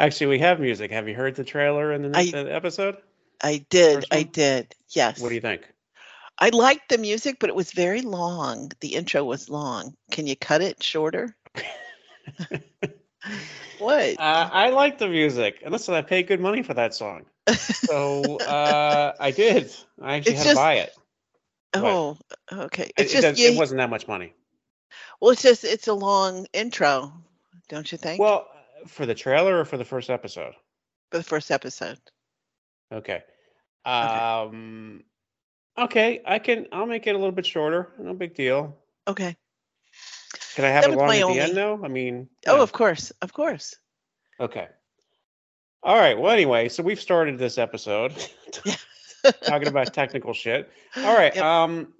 Actually, we have music. Have you heard the trailer in the I- episode? I did. I did. Yes. What do you think? I liked the music, but it was very long. The intro was long. Can you cut it shorter? what? Uh, I like the music. And listen, I paid good money for that song. So uh, I did. I actually It's had to buy it. oh, okay. It, It's it just does- yeah, it wasn't that much money. well, it's just it's a long intro, don't you think? Well, for the trailer or for the first episode? for the first episode. Okay. Um, okay, I can. I'll make it a little bit shorter. No big deal. Okay. Can I have That it long at the end though? I mean. Oh, yeah. of course, of course. Okay. All right. Well, anyway, so we've started this episode talking about technical shit. All right. Yep. Um,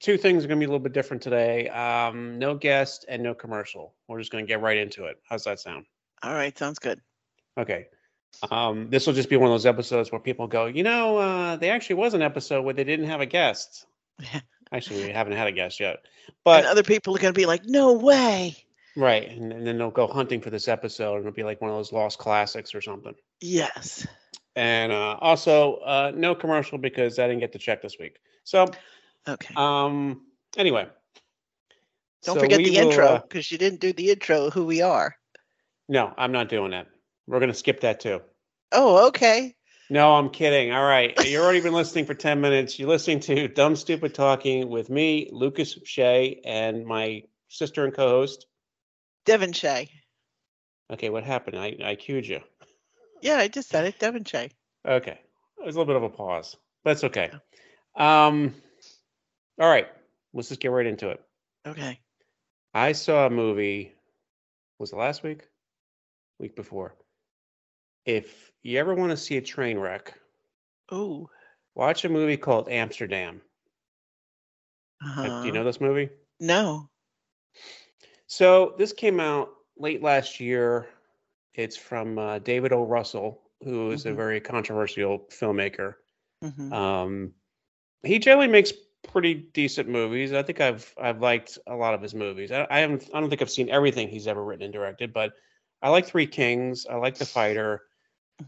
two things are going to be a little bit different today. Um, no guest and no commercial. We're just going to get right into it. How's that sound? All right, sounds good. Okay. Um, this will just be one of those episodes where people go, you know, uh, there actually was an episode where they didn't have a guest. Actually, we haven't had a guest yet, but and other people are going to be like, "No way." right, and, and then they'll go hunting for this episode, and it'll be like one of those lost classics or something. Yes. And uh, also, uh, no commercial because I didn't get to check this week. So, Okay. um, anyway, Don't so forget the will, intro uh, because you didn't do the intro. Who we are? no, I'm not doing that. We're gonna skip that too. Oh, okay. No, I'm kidding. All right, you've already been listening for ten minutes. You're listening to Dumb Stupid Talking with me, Lucas Shea, and my sister and co-host. Devon Shay. Okay, what happened? I I cued you. Yeah, I just said it. Devon Shay. Okay. There's a little bit of a pause, but it's okay. Um, all right, let's just get right into it. Okay. I saw a movie, was it last week? Week before. If you ever want to see a train wreck, oh, watch a movie called Amsterdam. Uh, Uh-huh. Do you know this movie? No. So this came out late last year. It's from uh, David O. Russell, who is a Mhm. very controversial filmmaker. hmm Um, he generally makes pretty decent movies. I think I've I've liked a lot of his movies. I, I haven't I don't think I've seen everything he's ever written and directed, but I like Three Kings. I like The Fighter.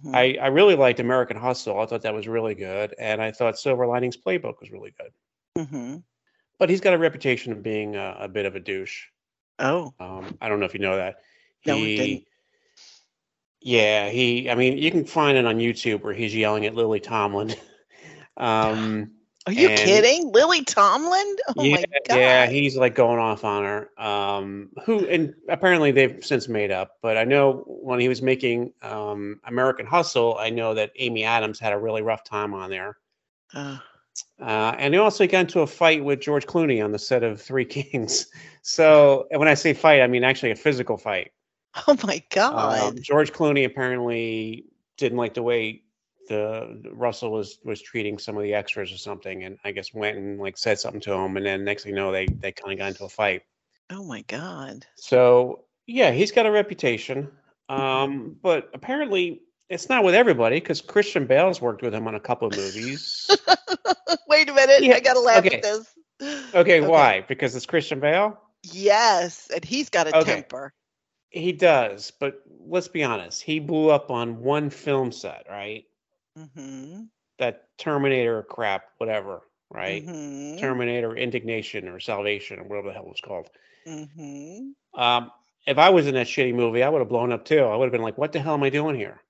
hmm I, I really liked American Hustle. I thought that was really good, and I thought Silver Linings Playbook was really good. hmm But he's got a reputation of being a, a bit of a douche. Oh. Um, I don't know if you know that. No, I didn't. Yeah, he. I mean, you can find it on YouTube where he's yelling at Lily Tomlin. um, Are you and- kidding? Lily Tomlin? Oh yeah, my god. yeah, he's like going off on her. Um, who and apparently they've since made up. But I know when he was making um, American Hustle, I know that Amy Adams had a really rough time on there. Uh, Uh, and he also got into a fight with George Clooney on the set of Three Kings. So when I say fight, I mean actually a physical fight. oh my Um, god. George Clooney apparently didn't like the way the Russell was was treating some of the extras or something, and I guess went and like said something to him, and then next thing you know, they they kind of got into a fight. oh my god. So yeah, he's got a reputation, um, but apparently it's not with everybody because Christian Bale's worked with him on a couple of movies. Wait a minute. Yeah, I gotta laugh okay. at this. Okay, why? Because it's Christian Bale. Yes, and he's got a Okay. temper. He does, but let's be honest. He blew up on one film set, right? Hmm That Terminator crap, whatever, right? hmm Terminator Indignation or Salvation or whatever the hell it's called. hmm Um, if I was in that shitty movie, I would have blown up too. I would have been like, "What the hell am I doing here?"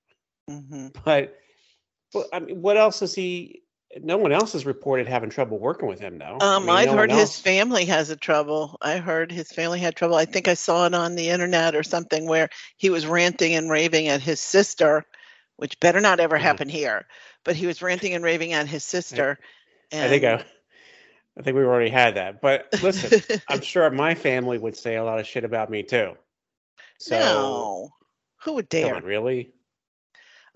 hmm But, I mean, what else is he? No one else has reported having trouble working with him, though. I Um, mean, I've no heard his else- family has a trouble. I heard his family had trouble. I think I saw it on the internet or something where he was ranting and raving at his sister, which better not ever happen here. But he was ranting and raving at his sister. And I think I, I think we already had that. But listen, I'm sure my family would say a lot of shit about me too. So, no, who would come dare? on, really?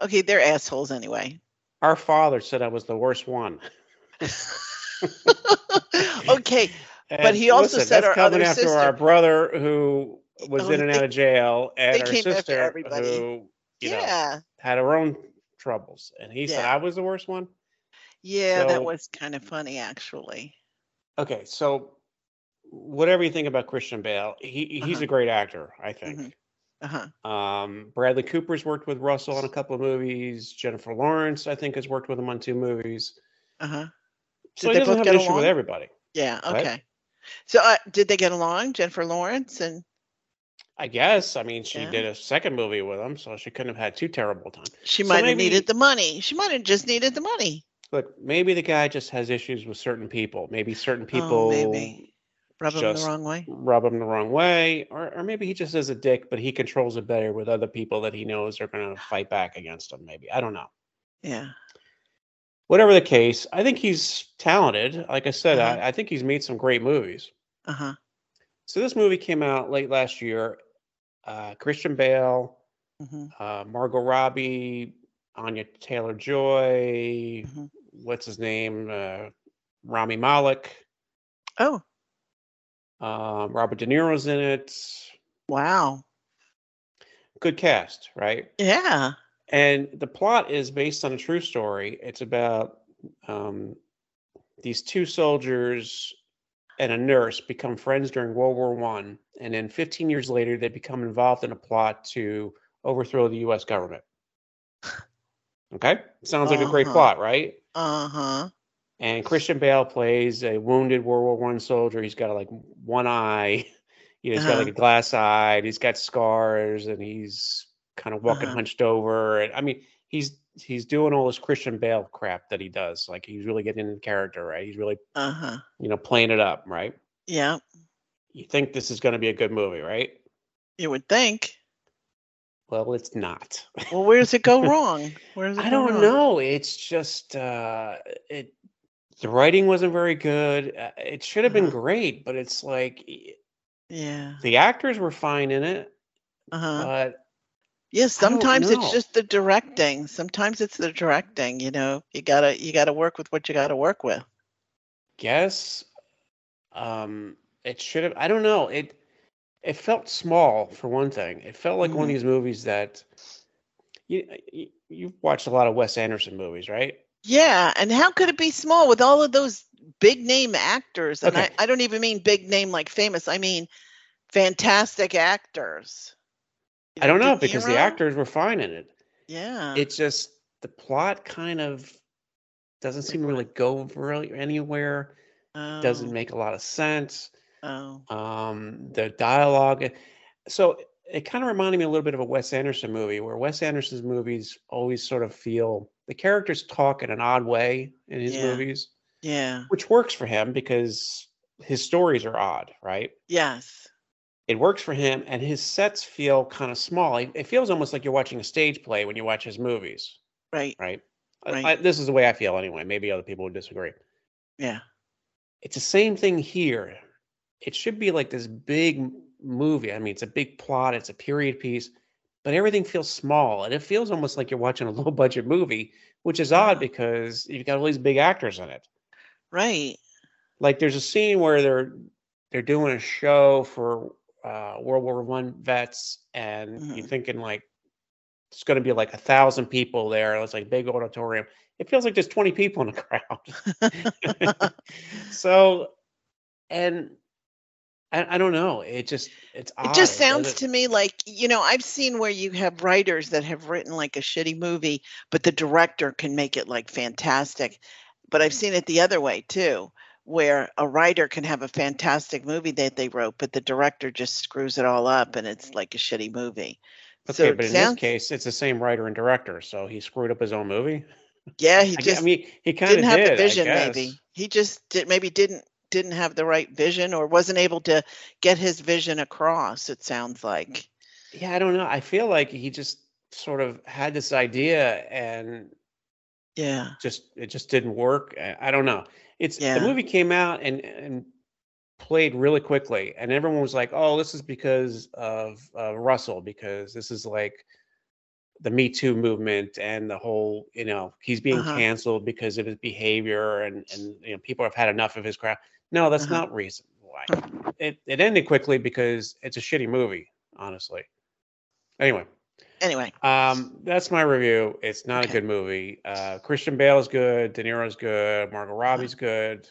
Okay, they're assholes anyway. Our father said I was the worst one. okay, And he also listen, said that's our coming other after our brother who was Oh, in and they- out of jail, and our sister who you know yeah, had her own troubles, and he said I was the worst one. yeah, So- that was kind of funny actually. Okay, so whatever you think about Christian Bale, he he's Uh-huh. a great actor, I think. Mhm. Uh-huh. Um, Bradley Cooper's worked with Russell on a couple of movies. Jennifer Lawrence, I think, has worked with him on two movies. Uh-huh. So Did he they doesn't have an issue with everybody. Yeah, okay. So uh, did they get along, Jennifer Lawrence and I guess. I mean, she Yeah. did a second movie with him, so she couldn't have had too terrible a time. she So might have needed the money. She might have just needed the money. Look, maybe the guy just has issues with certain people. Maybe certain Oh, people maybe. Rub them the wrong way. rub him the wrong way, or, or maybe he just is a dick, but he controls it better with other people that he knows are going to fight back against him. Maybe I don't know. Yeah. Whatever the case, I think he's talented. Like I said, Uh-huh. I, I think he's made some great movies. Uh-huh. So this movie came out late last year. Uh, Christian Bale, hmm uh, Margot Robbie, Anya Taylor Joy, Mhm. what's his name, uh, Rami Malek, Oh, um, Robert De Niro's in it. wow. Good cast, right? Yeah. And the plot is based on a true story. It's about um, these two soldiers and a nurse become friends during World War One, and then 15 years later, they become involved in a plot to overthrow the U.S. government. Okay, sounds like a great Uh-huh. plot, right? Uh-huh. And Christian Bale plays a wounded World War One soldier. He's got like one eye, you know, he's got Uh-huh. like a glass eye. He's got scars, and he's kind of walking Uh-huh. hunched over. And I mean, he's he's doing all this Christian Bale crap that he does. Like he's really getting into character, right? He's really Uh-huh. you know playing it up, right? Yeah. You think this is going to be a good movie, right? You would think. Well, it's not. Well, where does it go wrong? Where does it I don't wrong? know. It's just uh it the writing wasn't very good. Uh, It should have been Uh-huh. great, but it's like Yeah. the actors were fine in it, Uh-huh. but Yeah, sometimes it's just the directing. Sometimes it's the directing, you know. You gotta you gotta work with what you gotta work with. guess um it should have I don't know. It it felt small for one thing. It felt like one of Mhm. these movies that you, you you've watched a lot of Wes Anderson movies, right? Yeah, and how could it be small with all of those big name actors? And Okay. I, I don't even mean big name like famous. I mean fantastic actors. I don't know because the actors were fine in it. Yeah. It's just the plot kind of doesn't seem to really go really anywhere. Doesn't Oh, make a lot of sense. oh. Um, the dialogue. So it kind of reminded me a little bit of a Wes Anderson movie, where Wes Anderson's movies always sort of feel the characters talk in an odd way in his Yeah. movies, Yeah. which works for him because his stories are odd, right? Yes. It works for him, and his sets feel kind of small. It, feels almost like you're watching a stage play when you watch his movies, Right. right? Right. I, this is the way I feel anyway. Maybe other people would disagree. Yeah. It's the same thing here. It should be like this big movie. I mean, it's a big plot, it's a period piece, but everything feels small. And it feels almost like you're watching a low budget movie, which is odd Uh-huh. because you've got all these big actors in it. Right. Like there's a scene where they're they're doing a show for uh, World War One vets, and you're Mhm. thinking like it's going to be like a thousand people there. It's like big auditorium. It feels like there's 20 people in the crowd. so, and I, I don't know. It just it's odd. It just sounds doesn't- to me like, you know, I've seen where you have writers that have written like a shitty movie, but the director can make it like fantastic. But I've seen it the other way too, where a writer can have a fantastic movie that they wrote, but the director just screws it all up and it's like a shitty movie. Okay, so but in sounds- this case, it's the same writer and director, so he screwed up his own movie. Yeah, he just I mean, he kind of didn't have did. the vision maybe. He just did maybe didn't didn't have the right vision or wasn't able to get his vision across, it sounds like. Yeah, I don't know. I feel like he just sort of had this idea and Yeah. just it just didn't work. I, I don't know. It's Yeah. the movie came out and and played really quickly, and everyone was like, "Oh, this is because of uh, Russell, because this is like the Me Too movement and the whole, you know, he's being Uh-huh. canceled because of his behavior, and and you know, people have had enough of his crap." No, that's Uh-huh. not reason why. It it ended quickly because it's a shitty movie, honestly. Anyway. Anyway, Um, that's my review. It's not Okay. a good movie. Uh, Christian Bale is good. De Niro's good. Margot Robbie's good.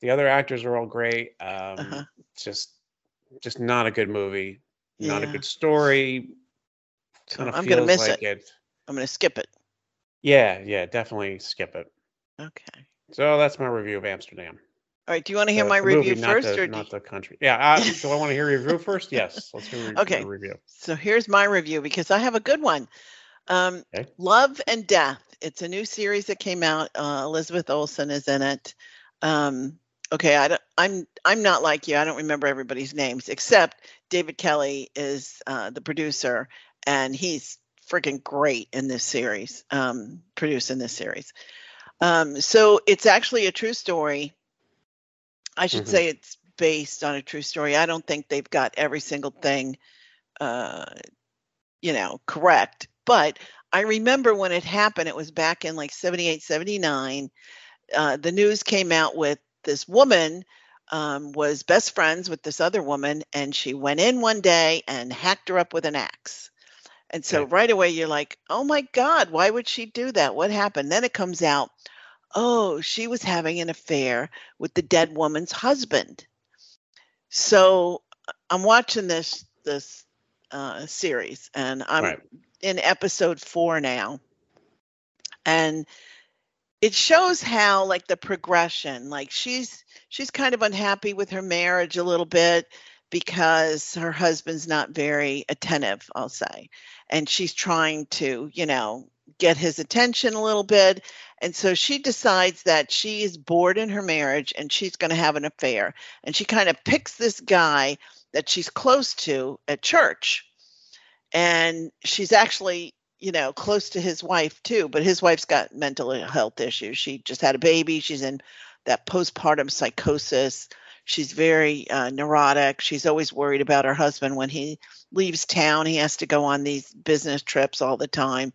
The other actors are all great. Um, Uh-huh. just, just not a good movie. Not a good story. Of I'm gonna miss like it. I'm going to skip it. Yeah, yeah, definitely skip it. Okay. So that's my review of Amsterdam. All right. Do you want to hear The- my review movie, not first, the, or not the country? Yeah. Uh, do I want to hear your review first? Yes. Let's hear your, Okay. review. So here's my review because I have a good one. Um, Okay. Love and Death. It's a new series that came out. Uh, Elizabeth Olsen is in it. Um, okay, I don't, I'm I'm not like you. I don't remember everybody's names except David Kelley is uh, the producer, and he's freaking great in this series. Um, producing this series. Um, so it's actually a true story. I should Mhm. say it's based on a true story. I don't think they've got every single thing uh, you know, correct. But I remember when it happened, it was back in like 78, 79. Uh, the news came out with this woman um, was best friends with this other woman, and she went in one day and hacked her up with an axe. And so Okay. right away, you're like, oh my God, why would she do that? What happened? Then it comes out, oh, she was having an affair with the dead woman's husband. So I'm watching this this uh, series, and I'm Right. in episode four now, and it shows how like the progression. Like she's she's kind of unhappy with her marriage a little bit because her husband's not very attentive, I'll say, and she's trying to you know get his attention a little bit. And so she decides that she is bored in her marriage and she's going to have an affair. And she kind of picks this guy that she's close to at church. And she's actually, you know, close to his wife too, but his wife's got mental health issues. She just had a baby. She's in that postpartum psychosis. She's very uh, neurotic. She's always worried about her husband when he leaves town. He has to go on these business trips all the time.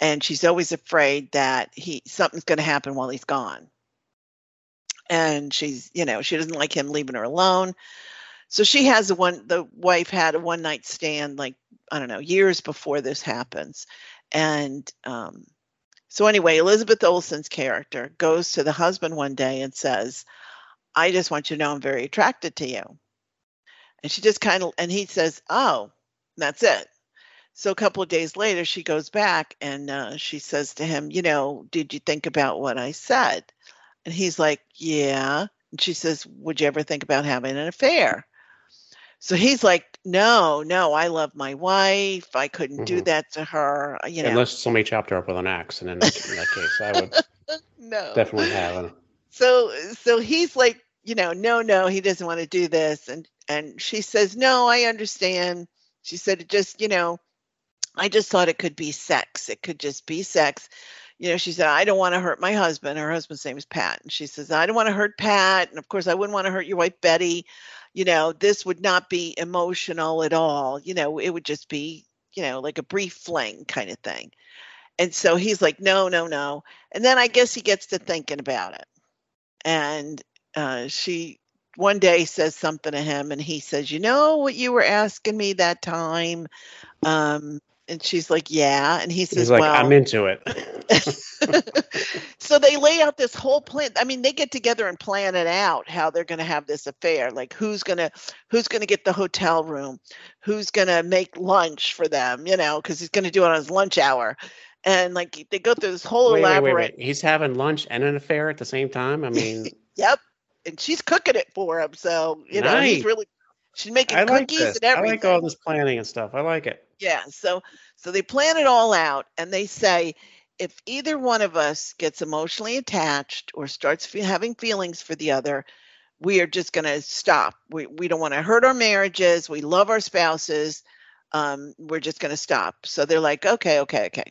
And she's always afraid that he something's going to happen while he's gone. And she's, you know, she doesn't like him leaving her alone. So she has a one the wife had a one night stand like i don't know years before this happens. And um so anyway elizabeth olsen's character goes to the husband one day and says i just want you to know i'm very attracted to you. And she just kind of and he says oh that's it so a couple of days later she goes back and uh, she says to him you know did you think about what i said and he's like yeah and she says would you ever think about having an affair so he's like, no, no, I love my wife. I couldn't do Mhm. that to her. You know, Unless somebody chopped her up with an axe, and in that, in that case, I would no. definitely have. So, so he's like, you know, no, no, he doesn't want to do this. And, and she says, no, I understand. She said, it just, you know, I just thought it could be sex. It could just be sex. You know, she said, I don't want to hurt my husband. Her husband's name is Pat. And she says, I don't want to hurt Pat. And of course, I wouldn't want to hurt your wife, Betty. You know, this would not be emotional at all. You know, it would just be, you know, like a brief fling kind of thing. And so he's like, no, no, no. And then I guess he gets to thinking about it. And uh, she one day says something to him, and he says, You know what you were asking me that time? Um, and she's like, Yeah. And he says, He's like, Well, I'm into it. so they lay out this whole plan i mean they get together and plan it out how they're going to have this affair like who's going to who's going to get the hotel room who's going to make lunch for them you know because he's going to do it on his lunch hour and like they go through this whole wait, elaborate wait, wait. He's having lunch and an affair at the same time. I mean, yep and she's cooking it for him so you know he's really she's making I like cookies this. and I like all this planning and stuff. I like it. Yeah. So so they plan it all out and they say if either one of us gets emotionally attached or starts fe- having feelings for the other, we are just going to stop. We we don't want to hurt our marriages. We love our spouses. Um, we're just going to stop. So they're like, okay, okay, okay.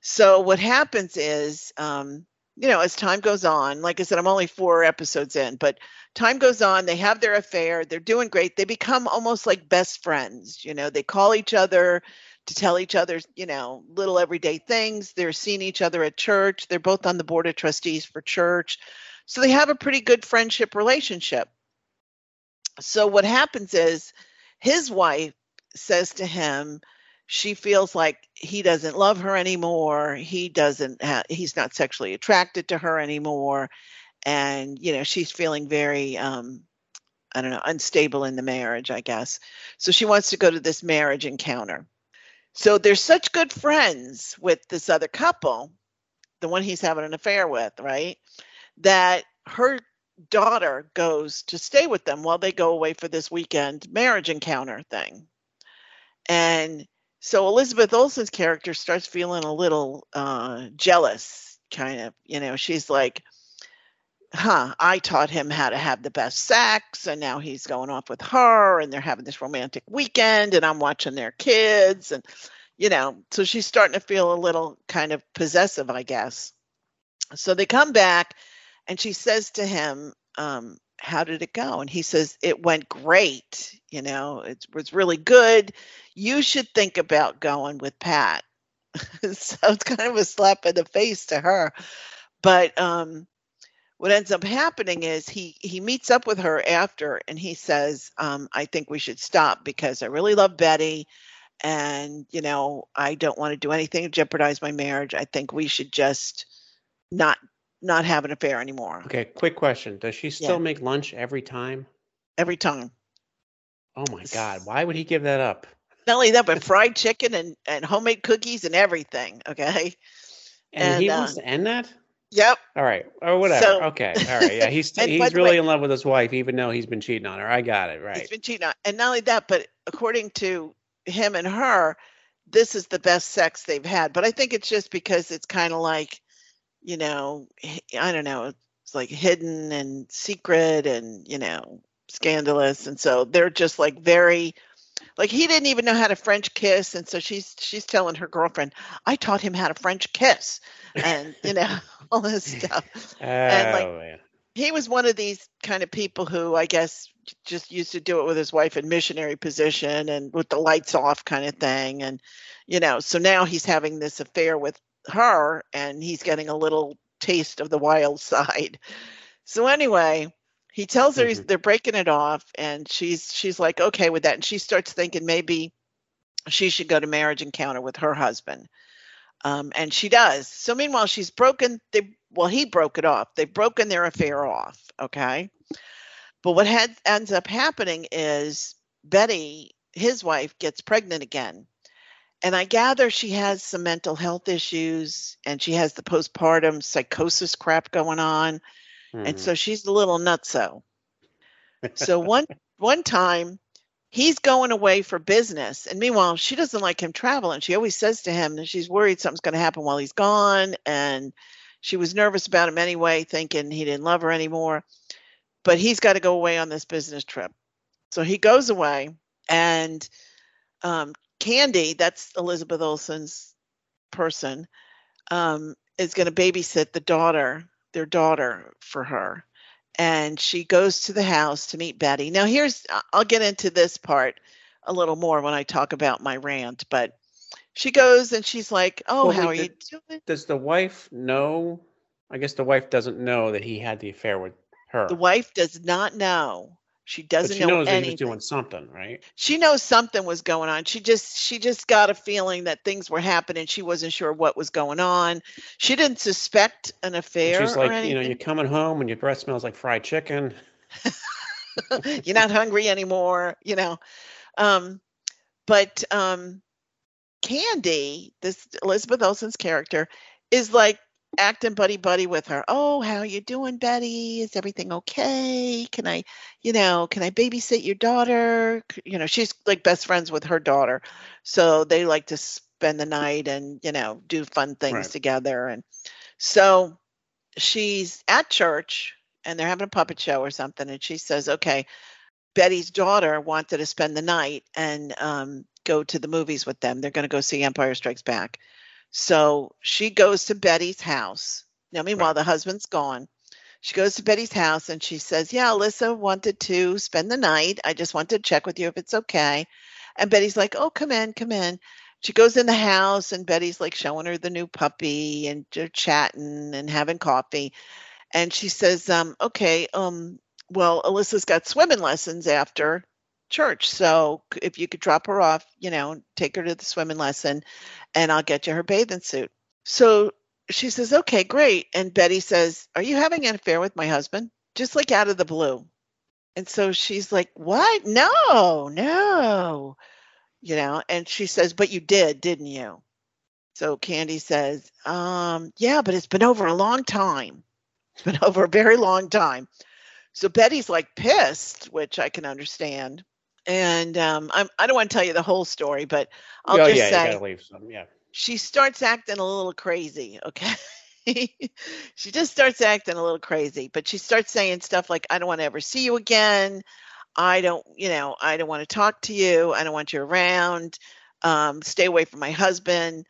So what happens is, um, you know, as time goes on, like I said, I'm only four episodes in, but time goes on. They have their affair. They're doing great. They become almost like best friends. You know, they call each other to tell each other, you know, little everyday things. They're seeing each other at church. They're both on the board of trustees for church. So they have a pretty good friendship relationship. So what happens is his wife says to him, she feels like he doesn't love her anymore. He doesn't ha- he's not sexually attracted to her anymore. And, you know, she's feeling very um, I don't know, unstable in the marriage, I guess. So she wants to go to this marriage encounter. So they're such good friends with this other couple, the one he's having an affair with, right? That her daughter goes to stay with them while they go away for this weekend marriage encounter thing. And so Elizabeth Olsen's character starts feeling a little uh, jealous, kind of. You know, she's like, huh, I taught him how to have the best sex, and now he's going off with her, and they're having this romantic weekend, and I'm watching their kids. And, you know, so she's starting to feel a little kind of possessive, I guess. So they come back, and she says to him, um, how did it go? And he says, It went great. You know, it was really good. You should think about going with Pat. so it's kind of a slap in the face to her. But um, what ends up happening is he he meets up with her after and he says, um, I think we should stop because I really love Betty and you know I don't want to do anything to jeopardize my marriage. I think we should just not not have an affair anymore. Okay, quick question. Does she still Yeah. make lunch every time? Every time. Oh my God. Why would he give that up? Not only that, but fried chicken and, and homemade cookies and everything. Okay. And, And, he uh, wants to end that? Yep. All right. Or whatever. So- okay. All right. Yeah. He's he's really way- in love with his wife, even though he's been cheating on her. I got it. He's Right. been cheating on. And not only that, but according to him and her, this is the best sex they've had. But I think it's just because it's kind of like, you know, I don't know, it's like hidden and secret and, you know, scandalous. And so they're just like very like he didn't even know how to French kiss. And so she's she's telling her girlfriend, I taught him how to French kiss. And, you know, all this stuff. Oh, like, man. he was one of these kind of people who I guess just used to do it with his wife in missionary position and with the lights off kind of thing and you know so now he's having this affair with her and he's getting a little taste of the wild side. So anyway he tells her he's, they're breaking it off and she's she's like okay with that. And she starts thinking maybe she should go to marriage encounter with her husband. Um, and she does. So meanwhile she's broken they well he broke it off. They've broken their affair off okay? But what had, ends up happening is betty his wife gets pregnant again and i gather she has some mental health issues and she has the postpartum psychosis crap going on. And Mhm. so she's a little nutso. So one one time he's going away for business and meanwhile she doesn't like him traveling. She always says to him that she's worried something's going to happen while he's gone and she was nervous about him anyway thinking he didn't love her anymore. But he's got to go away on this business trip. So he goes away and um, candy that's elizabeth olsen's person um, is going to babysit the daughter their daughter for her and she goes to the house to meet Betty. Now, here's I'll get into this part a little more when I talk about my rant, but she goes and she's like, "Oh, Well, how are wait, you doing?" Does the wife know? I guess the wife doesn't know that he had the affair with her. The wife does not know. She doesn't she know knows that he was doing something, right? She knows something was going on. She just she just got a feeling that things were happening. She wasn't sure what was going on. She didn't suspect an affair. And she's or like, anything. you know, you're coming home and your breath smells like fried chicken. you're not hungry anymore you know um but um candy this elizabeth olsen's character is like acting buddy buddy with her oh how you doing betty? Is everything okay? Can i you know can i babysit your daughter? You know she's like best friends with her daughter so they like to spend the night and you know do fun things Right. together and so she's at church and they're having a puppet show or something and she says okay betty's daughter wanted to spend the night and um, go to the movies with them. They're going to go see empire strikes back so she goes to betty's house. Now meanwhile Right. the husband's gone. She goes to betty's house and she says yeah alyssa wanted to spend the night. I just wanted to check with you if it's okay. And betty's like oh come in come in. She goes in the house and betty's like showing her the new puppy and they're chatting and having coffee. And she says um okay um well alyssa's got swimming lessons after church so if you could drop her off you know take her to the swimming lesson and i'll get you her bathing suit so she says okay great and betty says are you having an affair with my husband just like out of the blue and so she's like what no no you know, and she says, But you did, didn't you? So Candy says, um, Yeah, but it's been over a long time. It's been over a very long time. So Betty's like pissed, which I can understand. And um, I'm, I don't want to tell you the whole story, but I'll oh, just yeah, you say gotta leave some. Yeah. she starts acting a little crazy. Okay. she just starts acting a little crazy, but she starts saying stuff like, I don't want to ever see you again. I don't, you know, I don't want to talk to you. I don't want you around. Um, stay away from my husband.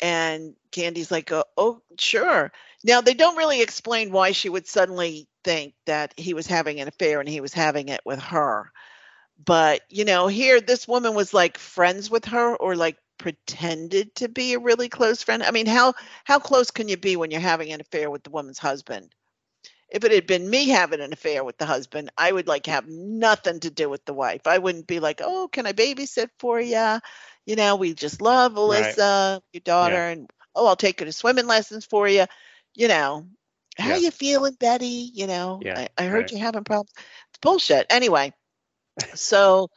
And Candy's like, oh, oh, sure. Now, they don't really explain why she would suddenly think that he was having an affair and he was having it with her. But, you know, here, this woman was like friends with her or like pretended to be a really close friend. I mean, how how close can you be when you're having an affair with the woman's husband? If it had been me having an affair with the husband, I would like have nothing to do with the wife. I wouldn't be like, "Oh, can I babysit for you?" You know, we just love Right. Alyssa, your daughter, Yeah. and oh, I'll take her to swimming lessons for you. You know, how Yeah. you feeling, Betty? You know, Yeah, I, I heard right. you having problems. It's bullshit. Anyway, so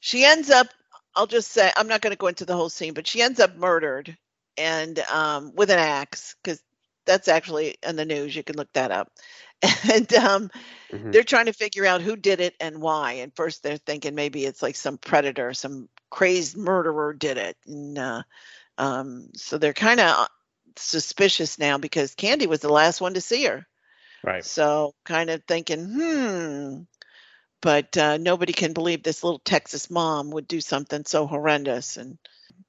she ends up i'll just say i'm not going to go into the whole scene but she ends up murdered and um, with an axe because that's actually in the news you can look that up and um, Mhm. they're trying to figure out who did it and why and first they're thinking maybe it's like some predator some crazed murderer did it and uh, um, so they're kind of suspicious now because candy was the last one to see her Right. so kind of thinking, hmm, but uh, nobody can believe this little Texas mom would do something so horrendous. And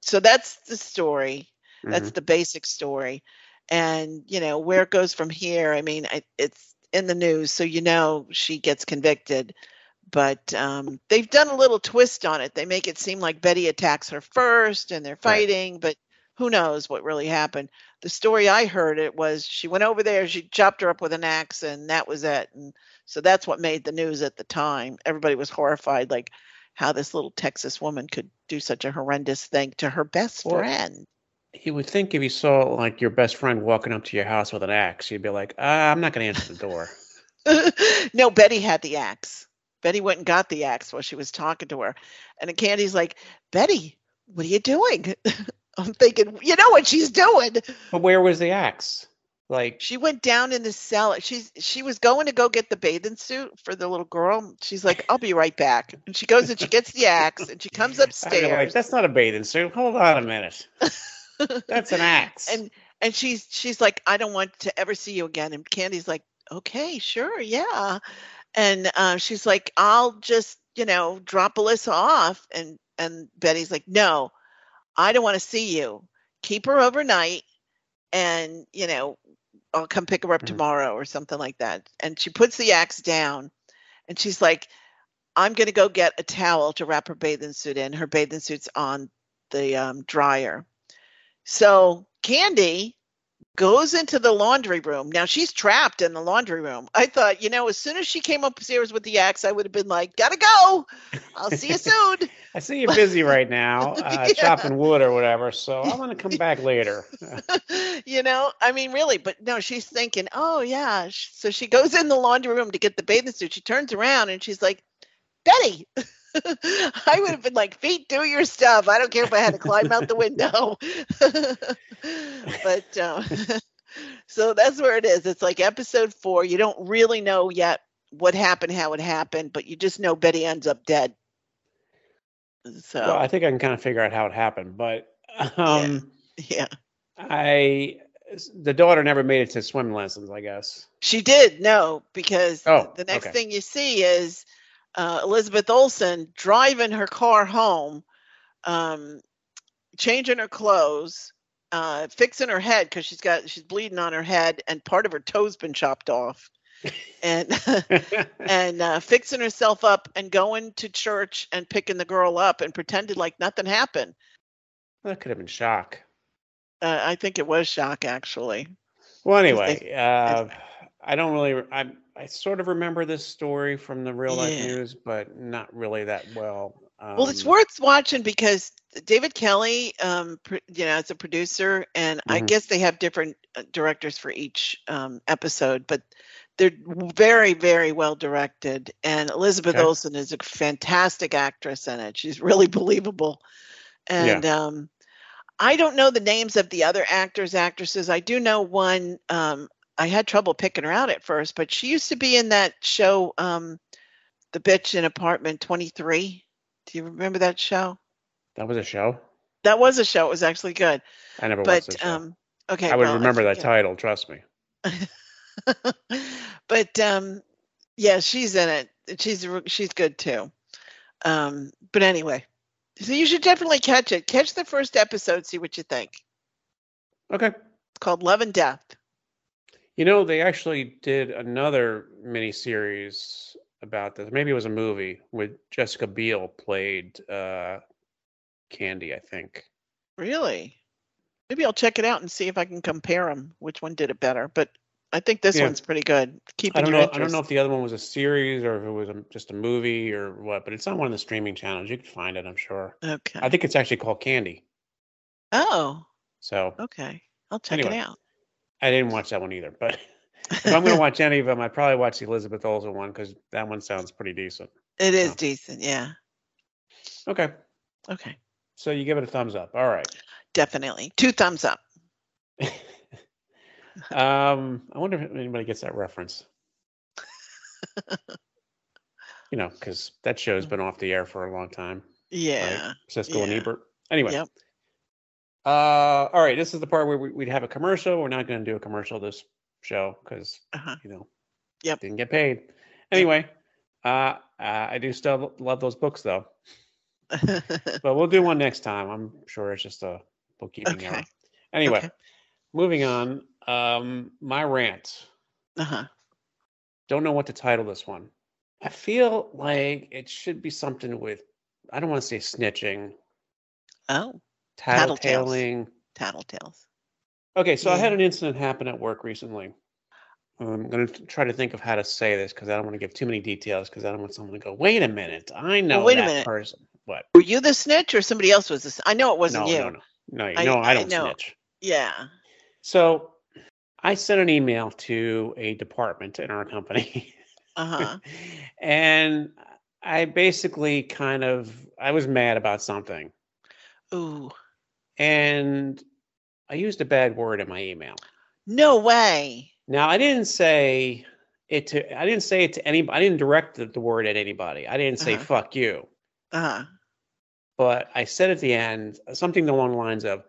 so that's the story. That's Mhm. the basic story. And, you know, where it goes from here, I mean, I, it's in the news, so you know she gets convicted. But um, they've done a little twist on it. They make it seem like Betty attacks her first and they're Right. fighting, but who knows what really happened. The story I heard it was she went over there, she chopped her up with an axe, and that was it. And so that's what made the news at the time. Everybody was horrified, like how this little Texas woman could do such a horrendous thing to her best Well, friend. You would think if you saw like your best friend walking up to your house with an axe, you'd be like, uh, "I'm not going to answer the door." no, Betty had the axe. Betty went and got the axe while she was talking to her. And Candy's like, Betty, what are you doing? I'm thinking, you know what she's doing. but where was the axe? Like, She went down in the cellar. She's she was going to go get the bathing suit for the little girl. She's like, I'll be right back. And she goes and she gets the axe and she comes I'd like, upstairs. that's not a bathing suit. Hold on a minute. That's an axe. and and she's she's like i don't want to ever see you again and candy's like okay sure yeah and uh, she's like i'll just you know drop alyssa off and and betty's like no i don't want to see you keep her overnight and you know i'll come pick her up Mhm. tomorrow or something like that and she puts the axe down and she's like i'm going to go get a towel to wrap her bathing suit in her bathing suit's on the um, dryer so Candy goes into the laundry room. Now she's trapped in the laundry room. I thought, you know, as soon as she came upstairs with the axe, I would have been like, gotta go. I'll see you soon. I see you're busy right now, uh, Yeah. chopping wood or whatever. So I'm going to come back later. you know, I mean, really, but no, she's thinking, oh, yeah. So she goes in the laundry room to get the bathing suit. She turns around and she's like, Betty. I would have been like, feet, do your stuff. I don't care if I had to climb out the window. but um, so that's where it is. It's like episode four. You don't really know yet what happened, how it happened, but you just know Betty ends up dead. So Well, I think I can kind of figure out how it happened, but um, yeah, I the daughter never made it to swim lessons. I guess. she did no because Oh, the next okay. thing you see is uh, Elizabeth Olsen driving her car home, um, changing her clothes. Uh, fixing her head because she's got she's bleeding on her head and part of her toe's been chopped off and and uh, fixing herself up and going to church and picking the girl up and pretended like nothing happened. that could have been shock. Uh, I think it was shock actually. Well, anyway, uh, I don't really. I I sort of remember this story from the real life Yeah. news, but not really that well. Um, Well, it's worth watching because David Kelley, um, pr- you know, as a producer, and I Mhm. guess they have different uh, directors for each um, episode, but they're very, very well directed. And Elizabeth Okay. Olsen is a fantastic actress in it. She's really believable. And um, I don't know the names of the other actors, actresses. I do know one. Um, I had trouble picking her out at first, but she used to be in that show, um, The Bitch in Apartment 23. Do you remember that show? That was a show. That was a show. It was actually good. I never watched the But show. um, okay, I would well, remember that forget- title. Trust me. but um, yeah, she's in it. She's she's good too. Um, but anyway, so you should definitely catch it. Catch the first episode. See what you think. Okay. It's called Love and Death. You know, they actually did another miniseries about this. Maybe it was a movie with Jessica Biel played uh, Candy, I think. Really? Maybe I'll check it out and see if I can compare them. Which one did it better? But I think this Yeah. one's pretty good. Keeping I don't know. interest. I don't know if the other one was a series or if it was a, just a movie or what, but it's on one of the streaming channels. You can find it, I'm sure. Okay. I think it's actually called Candy. oh, So okay. I'll check Anyway. it out. I didn't watch that one either. But if I'm going to watch any of them, I'd probably watch the Elizabeth Olsen one because that one sounds pretty decent. it is Oh. decent. Yeah. Okay. Okay. So you give it a thumbs up. All right. Definitely. Two thumbs up. um, I wonder if anybody gets that reference. you know, because that show's been off the air for a long time. Yeah. Siskel and Ebert. Anyway. Yep. Uh, all right. This is the part where we, we'd have a commercial. We're not going to do a commercial this show because Uh-huh. you know, Yep. didn't get paid. Anyway, uh, uh, I do still love those books though, but we'll do one next time. I'm sure it's just a bookkeeping error. Anyway, Okay. moving on. Um, my rant. uh-huh. Don't know what to title this one. I feel like it should be something with. I don't want to say snitching, Oh, Tattletales. tattletaling. tattletales. Okay, so I had an incident happen at work recently. I'm going to try to think of how to say this because I don't want to give too many details because I don't want someone to go, wait a minute, I know wait a that minute. person. What? Were you the snitch or somebody else was the I know it wasn't no, you. no, no, no, I- no, I, I don't know. snitch. Yeah. So I sent an email to a department in our company. Uh-huh. and I basically kind of I was mad about something. Ooh. And I used a bad word in my email. No way. Now I didn't say it to I didn't say it to anybody. I didn't direct the, the word at anybody. I didn't say Uh-huh. fuck you. Uh-huh. But I said at the end something along the lines of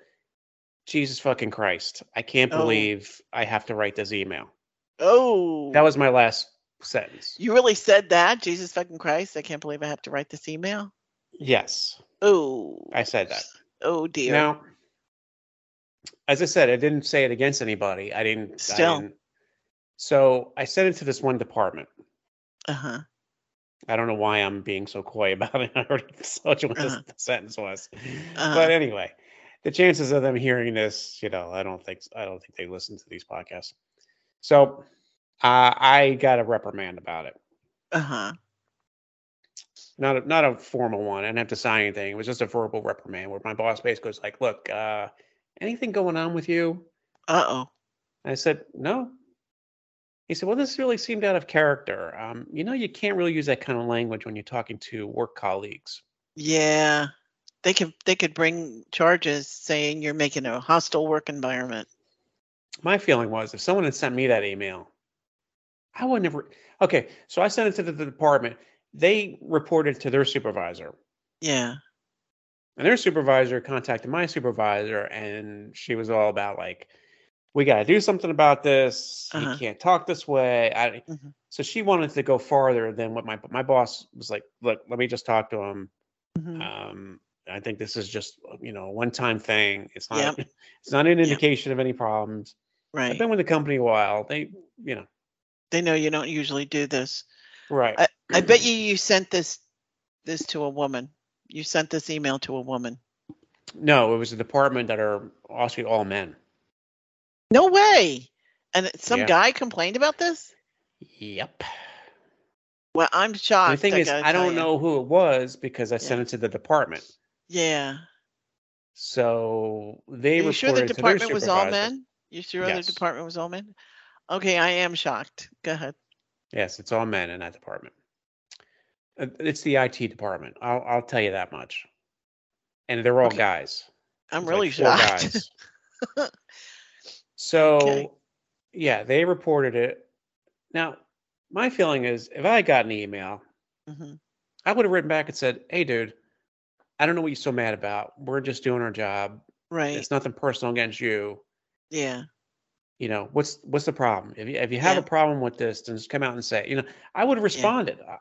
Jesus fucking Christ. I can't Oh. believe I have to write this email. Oh. That was my last sentence. You really said that? Jesus fucking Christ. I can't believe I have to write this email. Yes, Oh. I said that. Oh dear. Now, as I said, I didn't say it against anybody. I didn't. I Still. didn't- so I sent it to this one department. Uh-huh. I don't know why I'm being so coy about it. I already told you what Uh-huh. this sentence was. Uh-huh. But anyway, the chances of them hearing this, you know, I don't think I don't think they listen to these podcasts. So uh, I got a reprimand about it. Uh-huh. Not a, not a formal one. I didn't have to sign anything. It was just a verbal reprimand where my boss basically was like, "Look, uh, anything going on with you?" Uh-oh. I said, no. He said, well, this really seemed out of character. Um, you know, you can't really use that kind of language when you're talking to work colleagues. Yeah. They could they could bring charges saying you're making a hostile work environment. My feeling was if someone had sent me that email, I would never. Okay, so I sent it to the, the department. They reported to their supervisor, Yeah. and their supervisor contacted my supervisor, and she was all about like, we got to do something about this. Uh-huh. You can't talk this way. I, Mhm. So she wanted to go farther than what my my boss was like. Look, let me just talk to him. Mhm. Um, I think this is just you know a one-time thing. It's not Yep. it's not an indication of any problems. Right. I've been with the company a while. They you know They know you don't usually do this. right. I bet you you sent this this to a woman. You sent this email to a woman. no, it was a department that are actually all men. No way. And some Yeah. guy complained about this? Yep. Well, I'm shocked. the thing I is, I don't know who it was because I sent it to the department. Yeah. So they you sure the reported to their department was all men? You sure the department was all men? Okay, I am shocked. Go ahead. Yes, it's all men in that department. Uh, It's the IT department. I'll I'll tell you that much. And they're all Okay. guys. I'm It's really like shocked. guys. so Okay. yeah, they reported it. Now, my feeling is if I got an email, Mhm. I would have written back and said, Hey dude, I don't know what you're so mad about. We're just doing our job. Right. It's nothing personal against you. Yeah. You know, what's what's the problem? If you if you have Yeah. a problem with this, then just come out and say, you know, I would have responded. I-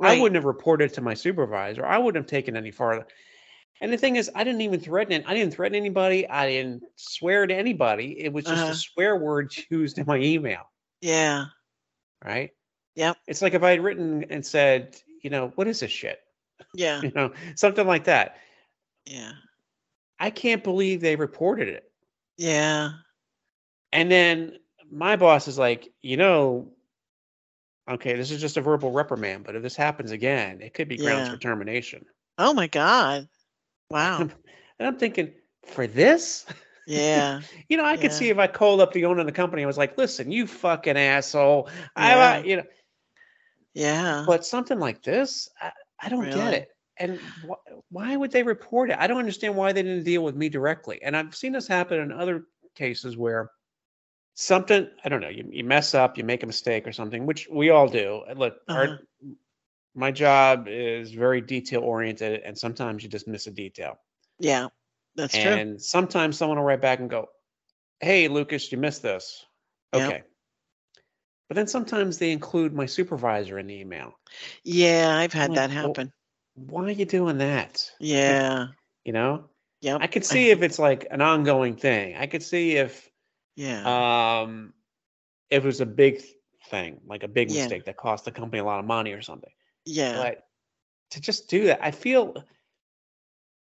Right. I wouldn't have reported to my supervisor. I wouldn't have taken any farther. And the thing is, I didn't even threaten it. I didn't threaten anybody. I didn't swear to anybody. It was just Uh-huh. a swear word used in my email, Yeah. right? Yep. It's like if I had written and said, you know, what is this shit? Yeah. You know, something like that. Yeah. I can't believe they reported it. Yeah. And then my boss is like, you know, okay, this is just a verbal reprimand, but if this happens again, it could be grounds Yeah. for termination. Oh my God. Wow. And I'm thinking, for this? Yeah. You know, I could see if I called up the owner of the company, I was like, listen, you fucking asshole. I, Yeah. I- you know, Yeah. but something like this, I, I don't get it. And wh- why would they report it? I don't understand why they didn't deal with me directly. And I've seen this happen in other cases where something, I don't know, you, you mess up, you make a mistake or something, which we all do. Look, Uh-huh. our, my job is very detail oriented, and sometimes you just miss a detail. Yeah. That's true. and sometimes someone will write back and go, "Hey, Lucas, you missed this." Yep. Okay. But then sometimes they include my supervisor in the email. Yeah. I've had like, that well, happen. Why are you doing that? Yeah. You know, Yep. I could see if it's like an ongoing thing. I could see if Yeah. um if it was a big thing, like a big Yeah. mistake that cost the company a lot of money or something. Yeah. But to just do that, I feel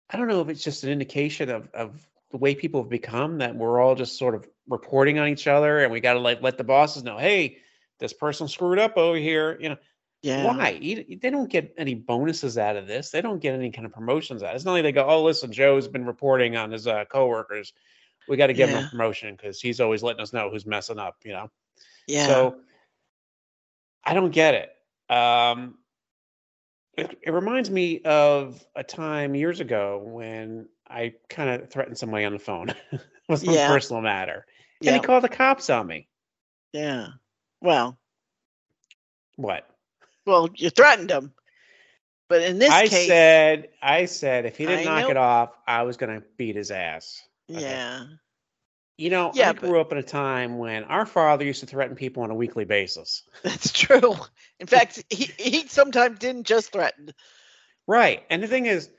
I don't know if it's just an indication of of the way people have become that we're all just sort of reporting on each other and we got to like let the bosses know, hey, this person screwed up over here. You know, Yeah. why? They don't get any bonuses out of this. They don't get any kind of promotions out. of it. It's not like they go, oh, listen, Joe's been reporting on his uh, coworkers. We got to give him a promotion because he's always letting us know who's messing up. You know. Yeah. So I don't get it. Um, it, it reminds me of a time years ago when I kind of threatened somebody on the phone. it was some Yeah. personal matter. And yeah. he called the cops on me. Yeah. Well, What? well, you threatened him. But in this I case, said, I said, if he didn't I knock know- it off, I was going to beat his ass. Okay. yeah. You know, Yeah, I but- grew up in a time when our father used to threaten people on a weekly basis. That's true. In fact, he, he sometimes didn't just threaten. Right. And the thing is,